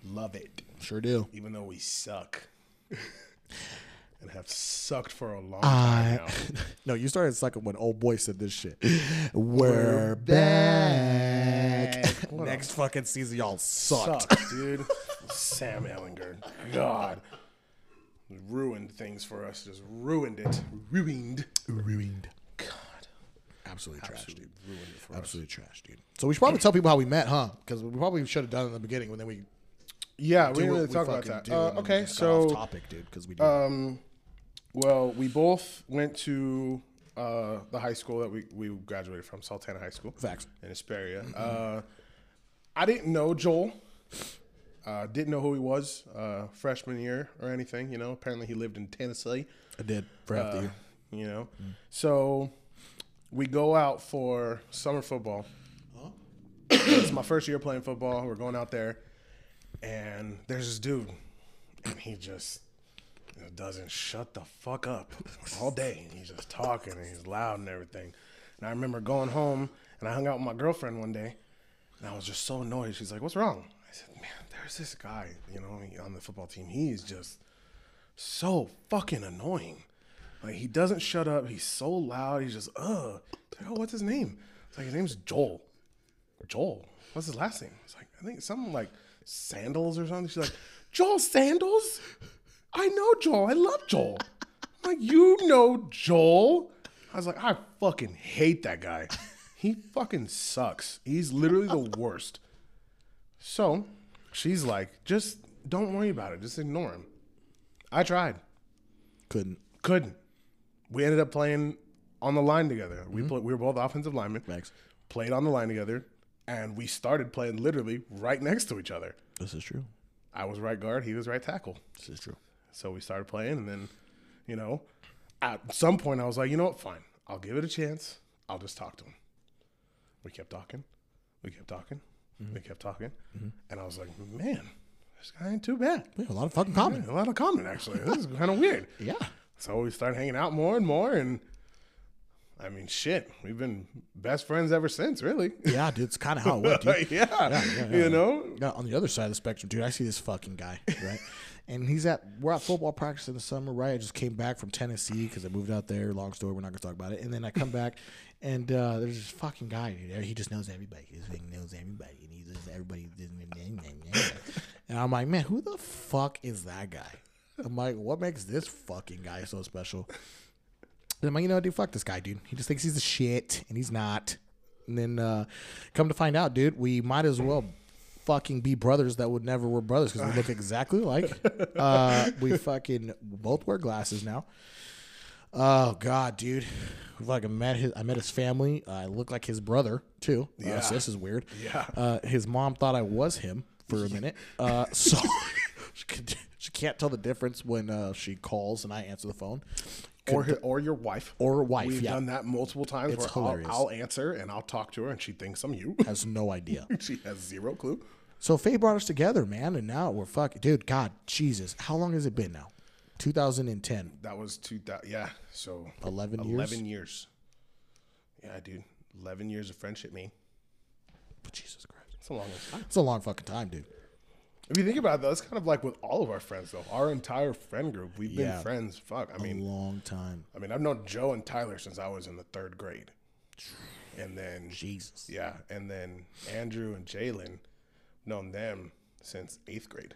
Love it. Sure do. Even though we suck. [LAUGHS] and have sucked for a long I time now. [LAUGHS] no, you started sucking when old boy said this shit. We're back. [LAUGHS] What a- Next fucking season, y'all sucked. Sucked, dude. Sam Ehlinger. God. Ruined things for us. Just ruined it. Ruined. Ruined. God. Absolutely trash, dude. Ruined it for us. Absolutely trash, dude. So we should probably tell people how we met, huh? Because we probably should have done it in the beginning when then we Yeah, we didn't really talk about that. Uh, and then okay, just got off so topic, dude, because we do. um, well, we both went to uh, the high school that we, we graduated from, Sultana High School Facts. in Hesperia. Uh, I didn't know Joel. Uh, didn't know who he was uh, freshman year or anything. You know, apparently he lived in Tennessee. I did for half the year. you know, so we go out for summer football. it's my first year playing football. We're going out there, and there's this dude, and he just doesn't shut the fuck up all day. And He's just talking, and he's loud and everything. And I remember going home, and I hung out with my girlfriend one day, and I was just so annoyed. She's like, "What's wrong?" I said, "Man, there's this guy, you know, on the football team. He's just so fucking annoying." Like he doesn't shut up. He's so loud. He's just. It's like, oh, what's his name? It's like his name's Joel. Joel. What's his last name? It's like I think something like Sandals or something. She's like Joel Sandals. I know Joel. I love Joel. I'm like you know Joel. I was like I fucking hate that guy. He fucking sucks. He's literally the worst. So she's like, just don't worry about it. Just ignore him. I tried. Couldn't. Couldn't. We ended up playing on the line together. We mm-hmm. pla we were both offensive linemen. Facts. Played on the line together, and we started playing literally right next to each other. This is true. I was right guard. He was right tackle. This is true. So we started playing, and then, you know, at some point I was like, you know what? Fine. I'll give it a chance. I'll just talk to him. We kept talking. We kept talking. Mm-hmm. We kept talking. Mm-hmm. And I was like, man, this guy ain't too bad. We have a lot of fucking common. A lot of common, actually. This is kind of weird. [LAUGHS] Yeah. So we started hanging out more and more, and I mean, shit, we've been best friends ever since, really. Yeah, dude. It's kind of how it went, dude. [LAUGHS] yeah, yeah, yeah. you know. Now, on the other side of the spectrum, dude, I see this fucking guy, right? [LAUGHS] and he's at we're at football practice in the summer, right? I just came back from Tennessee because I moved out there. Long story, we're not gonna talk about it. And then I come back, [LAUGHS] and uh, there's this fucking guy, dude. He just knows everybody. He just knows everybody, and he just everybody. And I'm like, man, who the fuck is that guy? I'm like, what makes this fucking guy so special? I'm like, you know, dude, fuck this guy, dude. He just thinks he's the shit, and he's not. And then uh, come to find out, dude, we might as well fucking be brothers that would never were brothers because we look [LAUGHS] exactly alike. Uh, we fucking both wear glasses now. Oh God, dude! We fucking met his. I met his family. I look like his brother too. Uh, so this is weird. Yeah. Uh, his mom thought I was him for a minute. Uh, so [LAUGHS] she, could, she can't tell the difference when uh, she calls and I answer the phone. Or hi- or your wife. Or wife, We've yeah. done that multiple times. It's where I'll, hilarious. I'll answer and I'll talk to her, and she thinks I'm you. [LAUGHS] Has no idea. [LAUGHS] she has zero clue. So Faye brought us together, man, and now we're fucking, dude. God, Jesus, how long has it been now? 2010. That was two thousand. Yeah, so 11 years? Eleven years. Yeah, dude. Eleven years of friendship, man. But Jesus Christ, It's a long time. it's a long fucking time, dude. If you think about it, though, it's kind of like with all of our friends, though. Our entire friend group, we've been Yeah. friends. Fuck, I A mean, long time. I mean, I've known Joe and Tyler since I was in the third grade, and then Jesus. yeah, and then Andrew and Jalen, known them since eighth grade.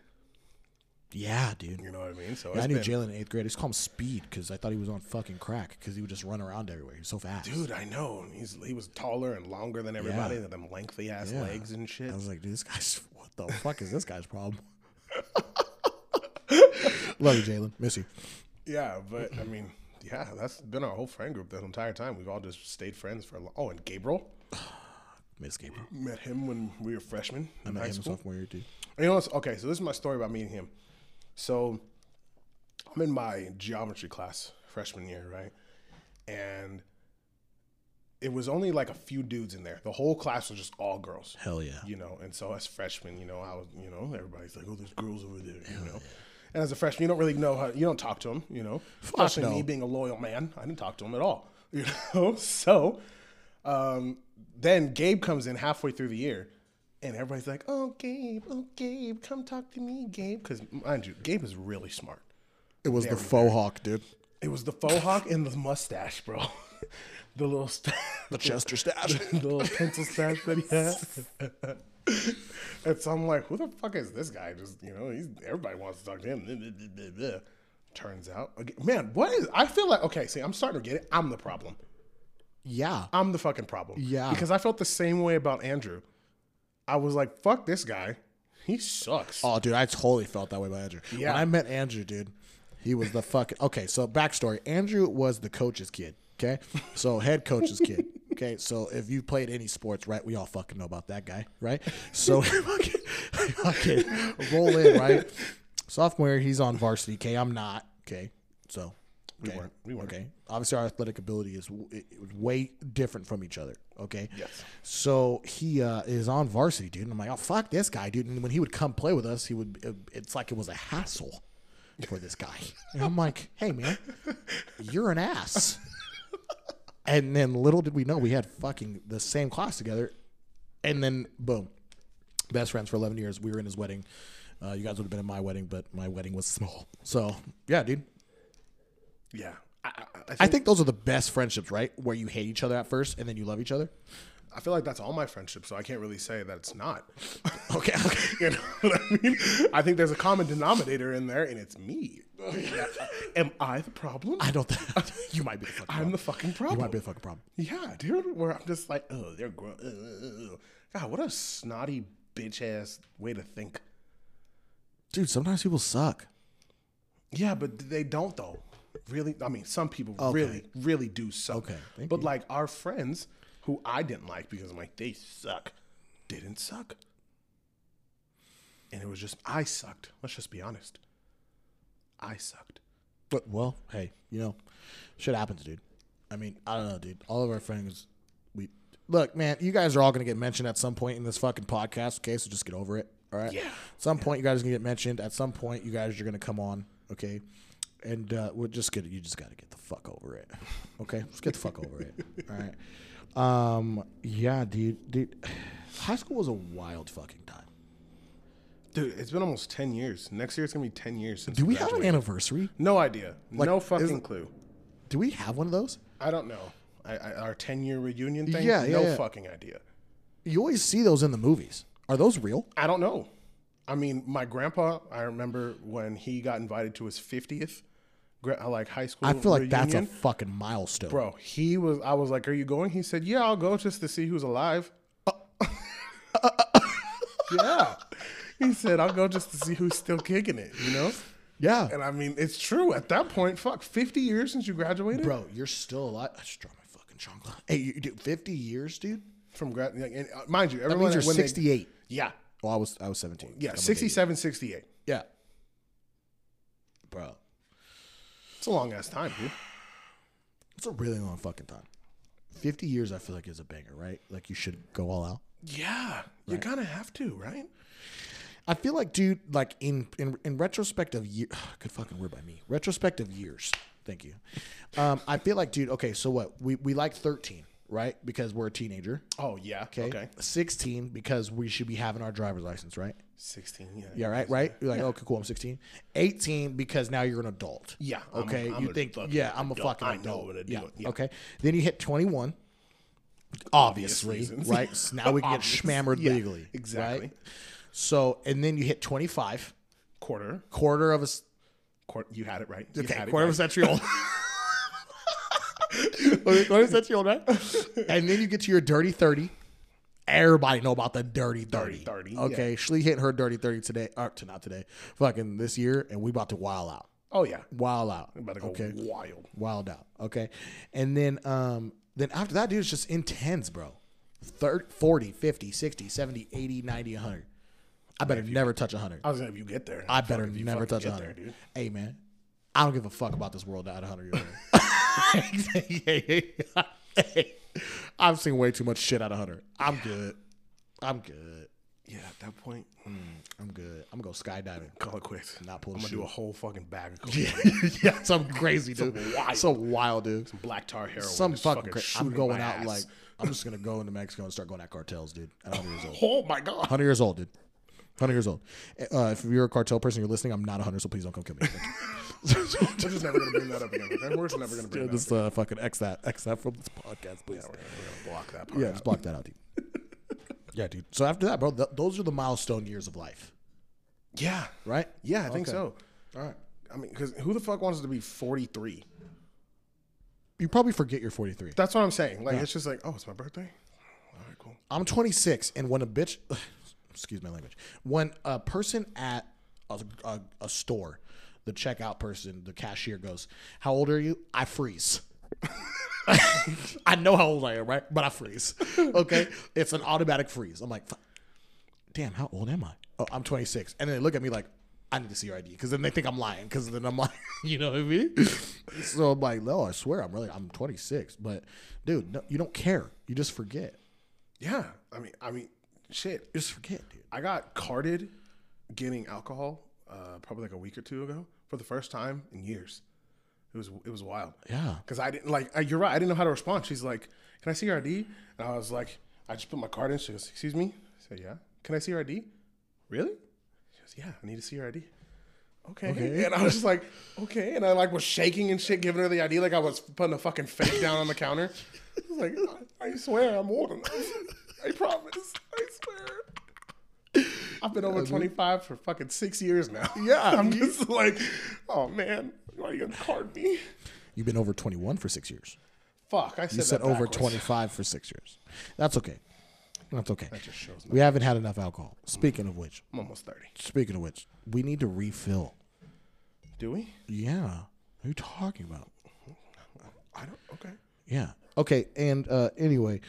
Yeah, dude. You know what I mean? So Yeah, I it's knew been- Jalen in eighth grade. I used to call him Speed because I thought he was on fucking crack because he would just run around everywhere. He's so fast. Dude, I know. He's he was taller and longer than everybody. Yeah. with them lengthy ass Yeah. legs and shit. I was like, dude, this guy's the fuck is this guy's problem? Love you, Jalen. Miss you. Yeah, but I mean, yeah, that's been our whole friend group the entire time. We've all just stayed friends for a long. Oh, and Gabriel [SIGHS] Miss Gabriel. met him when we were freshmen I met high him school. sophomore year too. You know, what's, okay, so this is my story about meeting him. So I'm in my geometry class freshman year, right? And it was only like a few dudes in there. The whole class was just all girls. Hell yeah. you know. And so as freshmen, you know, I was, you know, everybody's like, oh, there's girls over there, you know. And as a freshman, you don't really know how, you don't talk to them, you know. Especially no. me being a loyal man, I didn't talk to them at all, [LAUGHS] you know. So um, then Gabe comes in halfway through the year, and everybody's like, oh, Gabe, oh, Gabe, come talk to me, Gabe. Because mind you, Gabe is really smart. It was the faux hawk, dude. It was the faux hawk and the mustache, bro. [LAUGHS] the little, st- The Chester stash. [LAUGHS] the little pencil stash that he had. and so I'm like, who the fuck is this guy? Just you know, he's everybody wants to talk to him. Turns out, man, what is? I feel like okay. See, I'm starting to get it. I'm the problem. yeah. I'm the fucking problem. Yeah. because I felt the same way about Andrew. I was like, fuck this guy. He sucks. Oh, dude, I totally felt that way about Andrew. Yeah. When I met Andrew, dude, he was the fucking. Okay, so backstory Andrew was the coach's kid. Okay. So head coach's kid. [LAUGHS] Okay. So if you played any sports, right, we all fucking know about that guy, right? [LAUGHS] So [LAUGHS] fucking, fucking roll in, right? Sophomore, he's on varsity. Okay. I'm not. Okay. So. We weren't. We weren't. Okay. Obviously, our athletic ability is w- way different from each other. Okay. Yes. So he uh, is on varsity, dude. And I'm like, oh fuck this guy, dude. And when he would come play with us, he would. It's like it was a hassle for this guy. And I'm like, hey man, you're an ass. And then little did we know we had fucking the same class together. And then boom, best friends for 11 years. We were in his wedding. Uh, you guys would have been in my wedding, but my wedding was small. So yeah, dude. Yeah, I, I, I, think, I think those are the best friendships, right? Where you hate each other at first and then you love each other. I feel like that's all my friendships, so I can't really say that it's not. [LAUGHS] Okay. okay. [LAUGHS] You know what I mean? I think there's a common denominator in there, and it's me. [LAUGHS] Am I the problem? I don't. you might be the fucking. I'm problem. the fucking problem. You might be the fucking problem. Yeah, dude. Where I'm just like, oh, they're grown. Uh, uh, uh. God, what a snotty bitch ass way to think. Dude, sometimes people suck. Yeah, but they don't though. Really, I mean, some people Okay. really, really do suck. Okay, but like our friends who I didn't like because I'm like they suck, didn't suck, and it was just I sucked. Let's just be honest. I sucked. But well, hey, you know, shit happens, dude. I mean, I don't know, dude. All of our friends, we look, man. You guys are all gonna get mentioned at some point in this fucking podcast. Okay, so just get over it. All right. Yeah. At some point, you guys are gonna get mentioned. At some point, you guys are gonna come on. Okay. And uh, we're just gonna. You just gotta get the fuck over it. Okay. Just get the fuck over it. All right. [LAUGHS] Um. Yeah, dude. Dude. High school was a wild fucking time. Dude, it's been almost ten years. Next year it's gonna be ten years since. Do we have an graduated. anniversary? No idea. no fucking isn't- clue. Do we have one of those? I don't know. I, I, our ten year reunion thing. Yeah, yeah, No yeah. fucking idea. You always see those in the movies. Are those real? I don't know. I mean, my grandpa, I remember when he got invited to his 50th gra- like high school. I feel like that's a fucking milestone. bro. He was. I was like, "Are you going?" He said, "Yeah, I'll go just to see who's alive." [LAUGHS] yeah, [LAUGHS] he said, "I'll go just to see who's still kicking it." You know. Yeah. And I mean, it's true. At that point, fuck, fifty years since you graduated Bro, you're still alive. I just dropped my fucking chocolate. Hey, you, dude, 50 years, dude? from grad. and, uh, mind you, That means you're when they- 68. yeah, well, I was I was 17. yeah, I'm 67, 68. Yeah. Bro, It's a long ass time, dude. it's a really long fucking time. 50 years, I feel like is a banger, right? Like you should go all out. Yeah, you kind of have to, right? I feel like, dude, like in in, in retrospective year, [SIGHS] good fucking word by me. Retrospective years. Thank you. Um, I feel like, dude. Okay, so what? We we like 13, right? Because we're a teenager. Oh yeah. Okay. Okay. 16 because we should be having our driver's license, right? Sixteen. Yeah. Yeah, right, right. You're like, okay, cool. I'm 16. 18 because now you're an adult. Yeah, I'm Okay. I'm you think? fucking Yeah, I'm a adult. fucking I know adult. what to do. yeah. Yeah. Okay. Then you hit 21. Obviously, reasons. right? So now we can get [LAUGHS] Obvious. schmammered Yeah, legally. exactly. Right? So, and then you hit 25, Quarter. quarter of a Quarter. You had it right. You okay, had it quarter of a right. century old. [LAUGHS] Okay, quarter of a century old, right? [LAUGHS] And then you get to your dirty 30. Everybody know about the dirty 30. 30, 30 Okay, Shlee hit her dirty 30 today, or to not today, fucking this year, and we about to wild out. Oh yeah. Wild out. About to go okay. wild. Wild out. Okay. And then um then after that, dude, it's just intense, bro. 30, 40, 50, 60, 70, 80, 90, 100. I better never touch 100. I was gonna if you get there. I better you never touch get 100. there, dude. Hey, man. I don't give a fuck about this world at 100 years old. [LAUGHS] [LAUGHS] Hey, [LAUGHS] [LAUGHS] I've seen way too much shit out of Hunter. I'm good. I'm good. Yeah, at that point, I'm good. I'm to go skydiving. call it quits. Not pull I'm gonna do a whole fucking bag of coke, Yeah, [LAUGHS] yeah, something [LAUGHS] crazy, dude. wild. So wild, dude. Some black tar heroin. Some fucking. Cra- shoot I'm going out ass. like I'm just gonna go into Mexico and start going at cartels, dude. At 100 years old. Oh my god. 100 years old, dude. 100 years old. Uh, if you're a cartel person, you're listening. I'm not 100, so please don't come kill me. [LAUGHS] We're just never gonna bring that up again. Okay? We're just never gonna bring Yeah, that up. just uh, fucking X that, X that from this podcast, please. We're we're gonna block that part. Yeah, out. just block that out, dude. [LAUGHS] yeah, dude. So after that, bro, th- those are the milestone years of life, Yeah. right? Yeah, I think so. All right. I mean, because who the fuck wants to be 43? You probably forget you're 43. That's what I'm saying. Like, it's just like, oh, it's my birthday. All right, cool. I'm 26, and when a bitch, [SIGHS] excuse my language, when a person at a, a, a store, the checkout person, the cashier goes, "How old are you?" I freeze. [LAUGHS] I know how old I am, right? But I freeze. Okay, it's an automatic freeze. I'm like, "Damn, how old am I?" Oh, I'm 26, and then they look at me like. I need to see your ID because then they think I'm lying because then I'm [LAUGHS] like, you know what I mean? so I'm like, no, I swear I'm really, I'm 26. But dude, no, you don't care. You just forget. Yeah. I mean, I mean, shit. Just forget, dude. I got carded getting alcohol uh, probably like a week or two ago for the first time in years. It was it was wild. Yeah. Because I didn't like. uh, You're right. I didn't know how to respond. She's like, "Can I see your ID?" And I was like, "I just put my card in." She goes, "Excuse me." I said, "Yeah." Can I see your ID? Really? She goes, "Yeah, I need to see your ID." Okay. Okay. [LAUGHS] And I was just like, "Okay." And I like was shaking and shit, giving her the ID like I was putting a fucking fake down on the counter. I was like, "I, I swear, I'm old enough. I promise. I swear." I've been over 25 for fucking six years now. [LAUGHS] Yeah. I'm just like, oh man, why are you gonna card me? You've been over 21 for six years. Fuck, I said You said that over backwards. 25 for six years. That's okay. That's okay. That just shows me. We haven't had enough alcohol. Speaking of which, I'm almost 30. speaking of which, we need to refill. Do we? Yeah. What are you talking about? I don't. Okay. Yeah. Okay. And uh, anyway,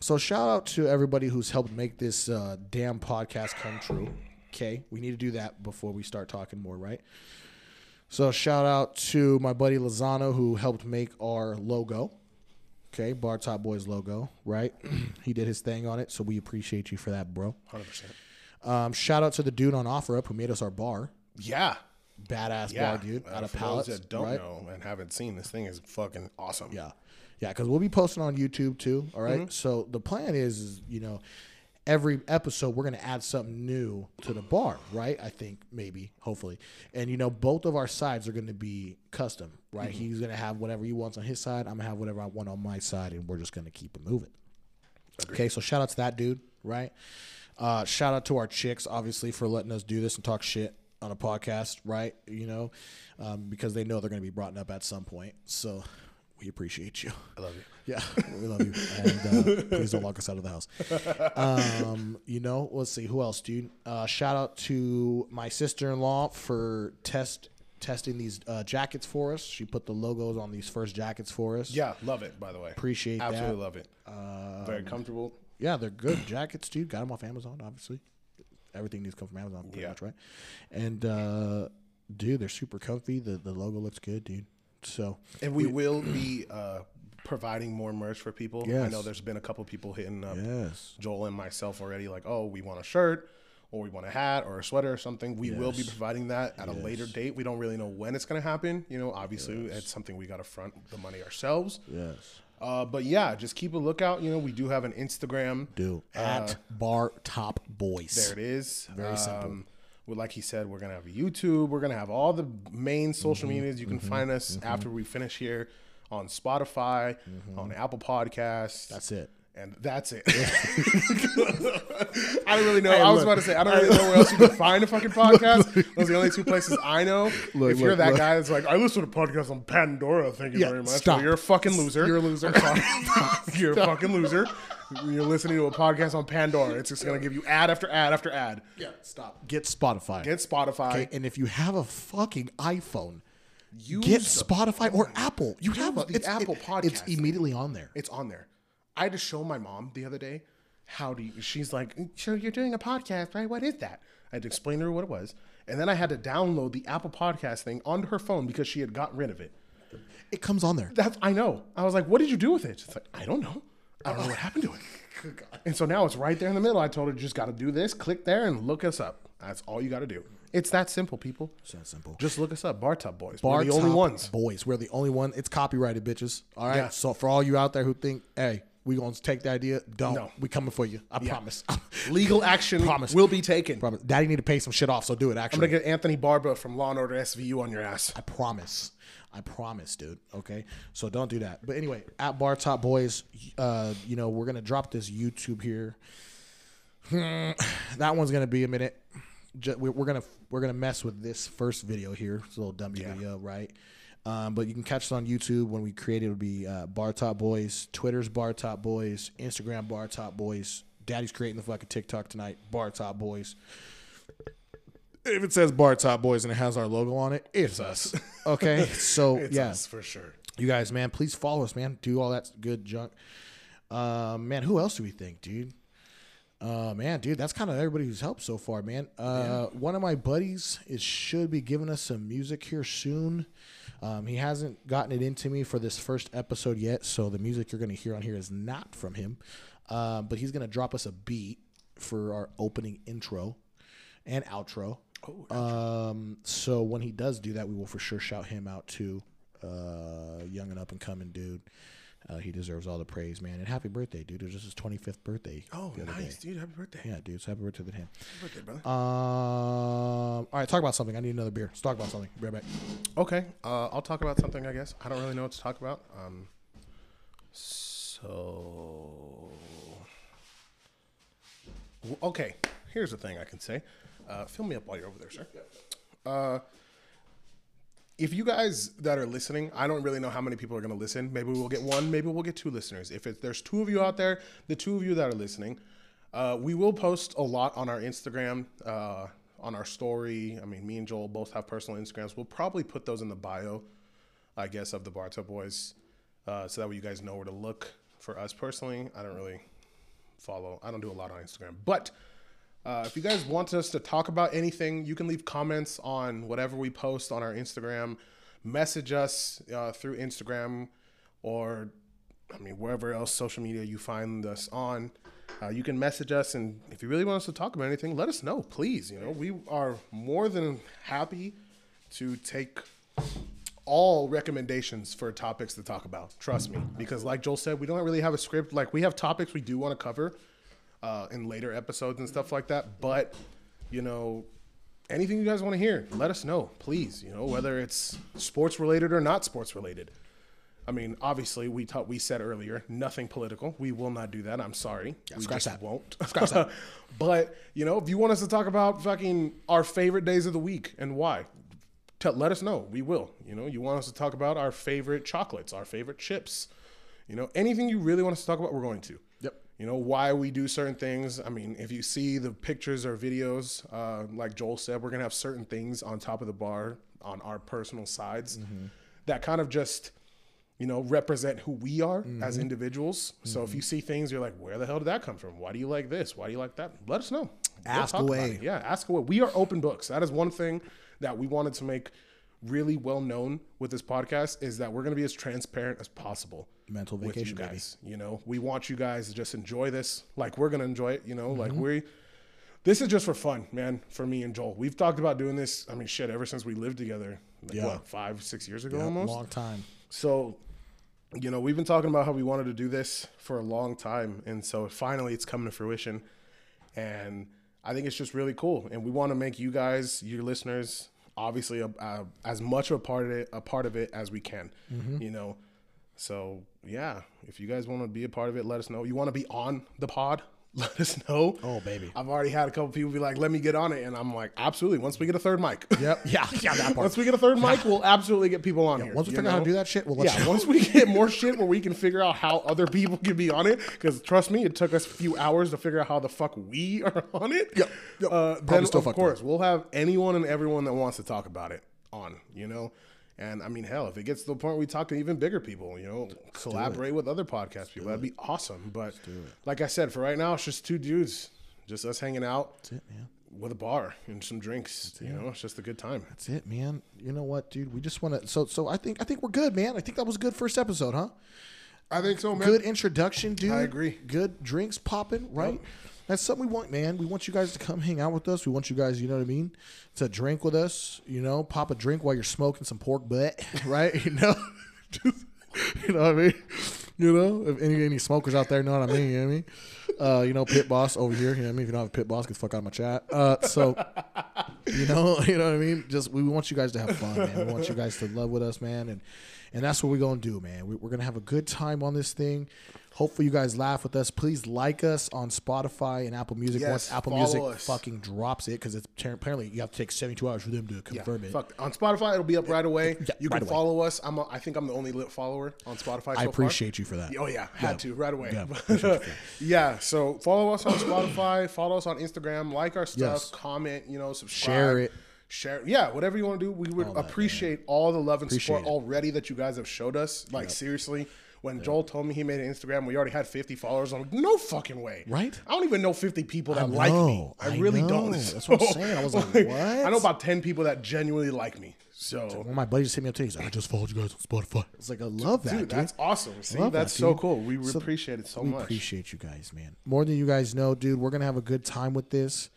so shout out to everybody who's helped make this uh, damn podcast come true. Okay. We need to do that before we start talking more, right? So shout out to my buddy Lozano who helped make our logo. Okay. Bar Top Boys logo, right? [CLEARS THROAT] he did his thing on it. So we appreciate you for that, bro. 100%. Um, shout out to the dude on OfferUp who made us our bar. Yeah. Badass Yeah. bar, dude. Uh, out of pallets. that don't right? know and haven't seen, this thing is fucking awesome. Yeah, yeah, because we'll be posting on YouTube too. All right? Mm-hmm. So the plan is, is, you know, every episode we're gonna add something new to the bar, right? I think maybe, hopefully, and you know, both of our sides are gonna be custom, right? Mm-hmm. He's gonna have whatever he wants on his side. I'm gonna have whatever I want on my side, and we're just gonna keep it moving. Okay, so shout out to that dude, right? Uh, shout out to our chicks, obviously, for letting us do this and talk shit. on a podcast, right? You know, um, because they know they're going to be brought up at some point. So we appreciate you. I love you. [LAUGHS] Yeah, we love you, and uh, please don't lock us out of the house. Um, you know, let's see who else, dude. Uh, shout out to my sister in law for test testing these uh, jackets for us. She put the logos on these first jackets for us. Yeah, love it. By the way, appreciate absolutely that. love it. Very comfortable. Yeah, they're good jackets, dude. Got them off Amazon, obviously. Everything needs to come from Amazon, pretty Yeah. much, right? And uh, dude, they're super comfy. The the logo looks good, dude. So And we will be uh, providing more merch for people. I know there's been a couple people hitting up yes, Joel and myself already, like, oh, we want a shirt or we want a hat or a sweater or something. We will be providing that at a later date. We don't really know when it's going to happen. You know, obviously, it's something we got to front the money ourselves. yes, Uh, but yeah, just keep a lookout. You know, we do have an Instagram. do at Bar Top Boys. Uh, There it is. Very simple. Well, like he said, we're gonna have YouTube. We're gonna have all the main social Mm-hmm. medias. You can find us after we finish here on Spotify, on Apple Podcasts. Mm-hmm. That's it. And that's it. [LAUGHS] I don't really know. Hey, I was look. about to say I don't really know where else you can [LAUGHS] find a fucking podcast. Those are the only two places I know. Look, if you're look, that look. guy that's like, I listen to podcasts on Pandora. Thank you Yeah, very much. stop. Well, you're a fucking loser. You're a loser. [LAUGHS] You're a fucking loser. You're listening to a podcast on Pandora. It's just gonna give you ad after ad after ad. Yeah, stop. Get Spotify. Get Spotify. okay, and if you have a fucking iPhone, get Spotify or Apple. You have a, the it's, Apple it- Podcast It's immediately on there. It's on there. I had to show my mom the other day how do you, she's like, so you're doing a podcast, right? What is that? I had to explain to her what it was. And then I had to download the Apple Podcast thing onto her phone because she had gotten rid of it. It comes on there. That's I know. I was like, what did you do with it? She's like, I don't know. I don't know what happened to it. [LAUGHS] And so now it's right there in the middle. I told her, just got to do this, click there, and look us up. That's all you got to do. It's that simple, people. It's that simple. Just look us up, Bar Top Boys. Bar We're the only Top ones. Boys. We're the only one. It's copyrighted, bitches. All right. Yeah. So for all you out there who think, hey, we gonna take the idea, don't. No. We coming for you. I promise. [LAUGHS] Legal action Promise. will be taken. promise. Daddy need to pay some shit off, so do it. Actually, I'm gonna get Anthony Barba from Law and Order SVU on your ass. I promise. I promise, dude. Okay, so don't do that. But anyway, at Bar Top Boys, uh, you know we're gonna drop this YouTube here. [SIGHS] that one's gonna be a minute. Ju- we- We're gonna we're gonna mess with this first video here. It's a little dummy video, right? Um, but you can catch us on YouTube when we create it. It'll be uh, Bar Top Boys, Twitter's Bar Top Boys, Instagram Bar Top Boys. Daddy's creating the fucking TikTok tonight. Bar Top Boys. If it says Bar Top Boys and it has our logo on it, it's us. [LAUGHS] Okay, so [LAUGHS] It's yeah, us for sure. you guys, man, please follow us, man. Do all that good junk. Uh, man, who else do we think, dude? Uh, man, dude, that's kind of everybody who's helped so far, man. Uh, one of my buddies is should be giving us some music here soon. Um, he hasn't gotten it into me for this first episode yet, so the music you're going to hear on here is not from him. Uh, but he's going to drop us a beat for our opening intro and outro. Um, so when he does do that, we will for sure shout him out too. Uh, young and up and coming dude. Uh, he deserves all the praise, man. And happy birthday, dude. It was just his 25th birthday. Oh, nice, day. dude. Happy birthday. Yeah, dude. So happy birthday to him. Happy birthday, brother. Um, all right, talk about something. I need another beer. Let's talk about something. Be right back. Okay, uh, I'll talk about something. I guess I don't really know what to talk about. Um, so okay, here's the thing I can say. Uh, fill me up while you're over there, sir. Uh, if you guys that are listening, I don't really know how many people are going to listen. Maybe we'll get one. Maybe we'll get two listeners. If it, there's two of you out there, the two of you that are listening, uh, we will post a lot on our Instagram, uh, on our story. I mean, me and Joel both have personal Instagrams. We'll probably put those in the bio, I guess, of the Bar Top Boys, uh, so that way you guys know where to look. For us personally, I don't really follow. I don't do a lot on Instagram, but uh, if you guys want us to talk about anything, you can leave comments on whatever we post on our Instagram. Message us uh, through Instagram or, I mean, wherever else social media you find us on. Uh, you can message us, and if you really want us to talk about anything, let us know, please. You know, we are more than happy to take all recommendations for topics to talk about. Trust me, because like Joel said, we don't really have a script. Like we have topics we do want to cover uh, in later episodes and stuff like that. But you know, anything you guys want to hear, let us know, please. You know, whether it's sports related or not sports related. I mean, obviously, we taught, we said earlier, nothing political. We will not do that. I'm sorry. we scratch just that. won't. [LAUGHS] scratch that. [LAUGHS] but you know, if you want us to talk about fucking our favorite days of the week and why, tell, let us know. We will. You know, you want us to talk about our favorite chocolates, our favorite chips. You know, anything you really want us to talk about, we're going to. You know why we do certain things. I mean, if you see the pictures or videos, uh, like Joel said, we're gonna have certain things on top of the bar on our personal sides mm-hmm. that kind of just you know, represent who we are as mm-hmm. individuals. So if you mm-hmm. see things, you're like, where the hell did that come from? Why do you like this? Why do you like that? Let us know. We'll Ask away. Yeah, ask away. We are open books. That is one thing that we wanted to make really well known with this podcast is that we're going to be as transparent as possible Mental with vacation, you baby. guys. You know, we want you guys to just enjoy this like we're to enjoy it, you know, like Mm-hmm. we this is just for fun, man, for me and Joel. We've talked about doing this, I mean, shit, ever since we lived together. Like, Yeah. what, five, six years ago Yep, almost? long time. So, you know, we've been talking about how we wanted to do this for a long time. And so finally it's coming to fruition. And I think it's just really cool. And we want to make you guys, your listeners, obviously a, uh, as much of a part of it, a part of it as we can, you know? So yeah, if you guys want to be a part of it, let us know. You want to be on the pod? [LAUGHS] Let us know. Oh, baby. I've already had a couple people be like, "Let me get on it," and I'm like, "Absolutely." Once we get a third mic, Yep. [LAUGHS] Yeah. Yeah. That part. once we get a third mic, we'll absolutely get people on here. Once we figure out how to do that shit, we'll let yeah, you know. once we get more shit where we can figure out how other people can be on it, because trust me, it took us a few hours to figure out how the fuck we [LAUGHS] are on it. Yep, yep. Uh, then of course we'll have anyone and everyone that wants to talk about it on. You know. And I mean, hell, if it gets to the point where we talk to even bigger people, you know, collaborate with other podcast people, that'd be awesome. But like I said, for right now, it's just two dudes, just us hanging out That's it, man. with a bar and some drinks. You know, it's just a good time. That's it, man. You know what, dude? We just want to. So, so I think I think we're good, man. I think that was a good first episode, huh? I think so, man. Good introduction, dude. I agree. Good drinks popping, right? That's something we want, man. We want you guys to come hang out with us. We want you guys, you know what I mean, to drink with us. You know, pop a drink while you're smoking some pork butt, [LAUGHS] right? You know, [LAUGHS] just you know what I mean. You know, if any any smokers out there know what I mean, you know what I mean. Uh, you know, pit boss over here. You know what I mean. If you don't have a pit boss, get the fuck out of my chat. Uh, so you know, [LAUGHS] you know what I mean. Just we want you guys to have fun, man. We want you guys to love with us, man, and and that's what we're gonna do, man. We, we're gonna have a good time on this thing. Hopefully, you guys laugh with us. Please like us on Spotify and Apple Music Yes, once Apple Music us. fucking drops it because it's apparently you have to take seventy two hours for them to Yeah, confirm it. fuck. On Spotify, it'll be up right away. Yeah, you right can away. follow us. I'm. A, I think I'm the only lit follower on Spotify. So I appreciate you for that. Oh yeah, had to right away. Yeah, [LAUGHS] appreciate you for yeah. So follow us on Spotify. follow us on Instagram. Like our stuff. Yes. Comment. You know, subscribe. Share it. Share. Yeah, whatever you want to do. We would that, appreciate all the love and Appreciate support it. already that you guys have showed us. Like seriously. When Joel told me he made an Instagram, we already had 50 followers. I'm like, no fucking way. Right? I don't even know 50 people that like me. I, I really know. don't. That's what I'm saying. I was [LAUGHS] like, what? I know about 10 people that genuinely like me. So, One of my buddies hit me up today. He's like, I just followed you guys on Spotify. It's like I love that, dude, dude. that's awesome. See, that's that, so cool. We So appreciate it so we much. We appreciate you guys, man. More than you guys know, dude. We're gonna have a good time with this.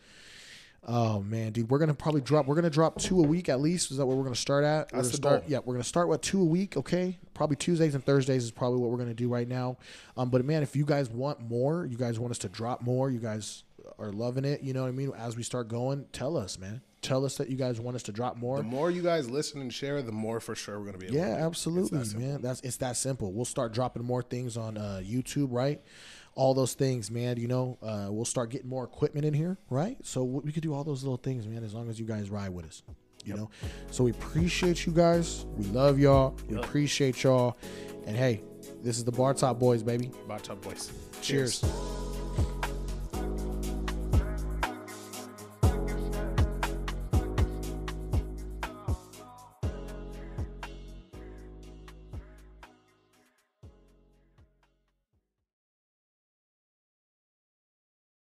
Oh man, dude, we're gonna probably drop. We're gonna drop two a week at least. Is that what we're gonna start at? We're That's gonna the start. goal. Yeah, we're gonna start with two a week. Okay, probably Tuesdays and Thursdays is probably what we're gonna do right now. Um, but man, if you guys want more, you guys want us to drop more. You guys are loving it. You know what I mean? As we start going, tell us, man. Tell us that you guys want us to drop more. The more you guys listen and share, the more for sure we're going to be able Yeah, do. absolutely, It's that man. That's it's that simple. We'll start dropping more things on uh, YouTube, right? All those things, man. You know, uh, we'll start getting more equipment in here, right? So we we could do all those little things, man, as long as you guys ride with us. You know, so we appreciate you guys. We love y'all. We appreciate y'all. And hey, this is the Bar Top Boys, baby. Bar Top Boys. Cheers.